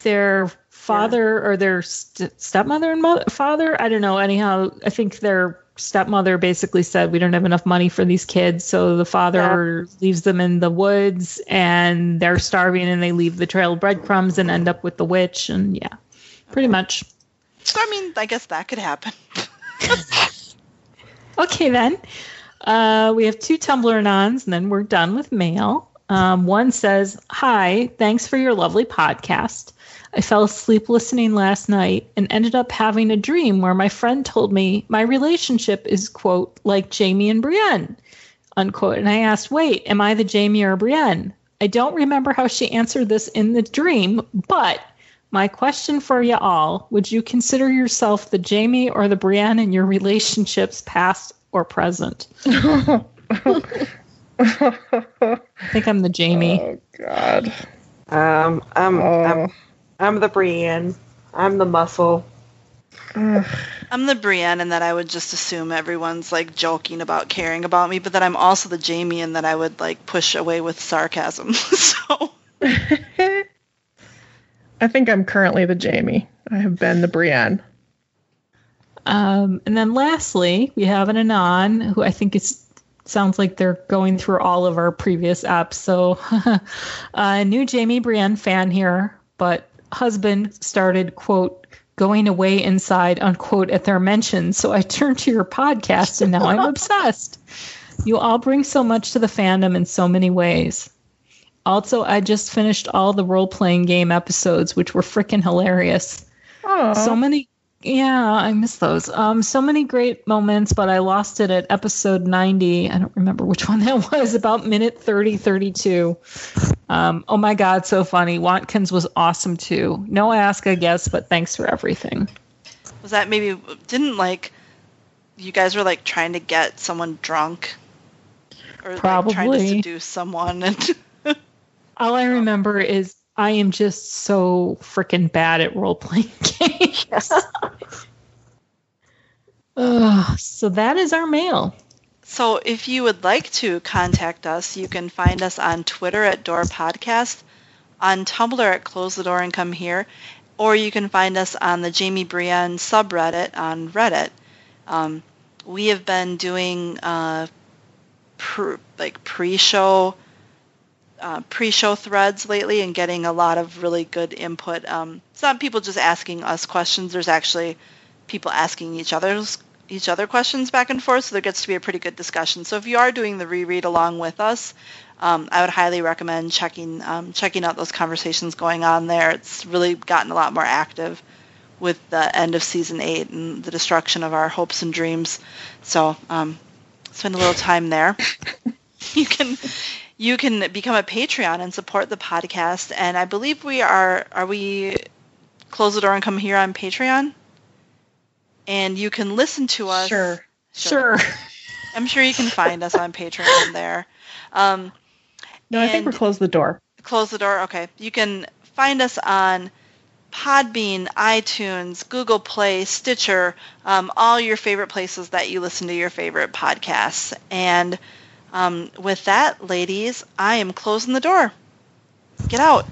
their father or their st- stepmother and mother, father, I don't know. Anyhow, I think their stepmother basically said, We don't have enough money for these kids. So the father leaves them in the woods and they're starving and they leave the trail of breadcrumbs and end up with the witch. And yeah, pretty much. So I mean, I guess that could happen. Okay, then. Uh, we have two Tumblr anons, and then we're done with mail. Um, one says, Hi, thanks for your lovely podcast. I fell asleep listening last night and ended up having a dream where my friend told me my relationship is, quote, like Jamie and Brienne, unquote. And I asked, Wait, am I the Jamie or Brienne? I don't remember how she answered this in the dream, but my question for you all would you consider yourself the Jamie or the Brienne in your relationships, past or present? I think I'm the Jamie. Oh God. Um, I'm, Oh. I'm, I'm the Brienne. I'm the muscle. Ugh. I'm the Brienne and that I would just assume everyone's like joking about caring about me, but that I'm also the Jamie and that I would like push away with sarcasm. so I think I'm currently the Jamie. I have been the Brienne. Um, and then lastly, we have an Anon who I think is sounds like they're going through all of our previous apps. So, a new Jamie Brienne fan here, but husband started quote going away inside unquote at their mention. So I turned to your podcast and now I'm obsessed. You all bring so much to the fandom in so many ways. Also, I just finished all the role playing game episodes, which were freaking hilarious Oh, so many yeah i miss those. Um so many great moments but i lost it at episode 90 i don't remember which one that was about minute 30 32 um oh my god so funny. Watkins was awesome too. No ask i guess but thanks for everything. Was that maybe didn't like you guys were like trying to get someone drunk? Or like trying to seduce someone and all i remember is i am just so freaking bad at role-playing games Ugh, so that is our mail So if you would like to contact us, you can find us on Twitter at Door Podcast, on Tumblr at Close the Door and Come Here, or you can find us on the Jamie Brienne subreddit on Reddit. Um, we have been doing uh, pr- like pre-show uh, pre-show threads lately and getting a lot of really good input. Um, it's not people just asking us questions. There's actually people asking each other's each other questions back and forth, so there gets to be a pretty good discussion. So if you are doing the reread along with us, um, I would highly recommend checking um, checking out those conversations going on there. It's really gotten a lot more active with the end of season eight and the destruction of our hopes and dreams. So um, spend a little time there. you can you can become a Patreon and support the podcast. And I believe we are are we close the door and come here on Patreon. And you can listen to us. sure. sure I'm sure you can find us on Patreon there. Um, No, I think we're close the door. close the door. Okay. You can find us on Podbean, iTunes, Google Play, Stitcher, um, all your favorite places that you listen to your favorite podcasts. And um, with that, ladies, I am closing the door. Get out.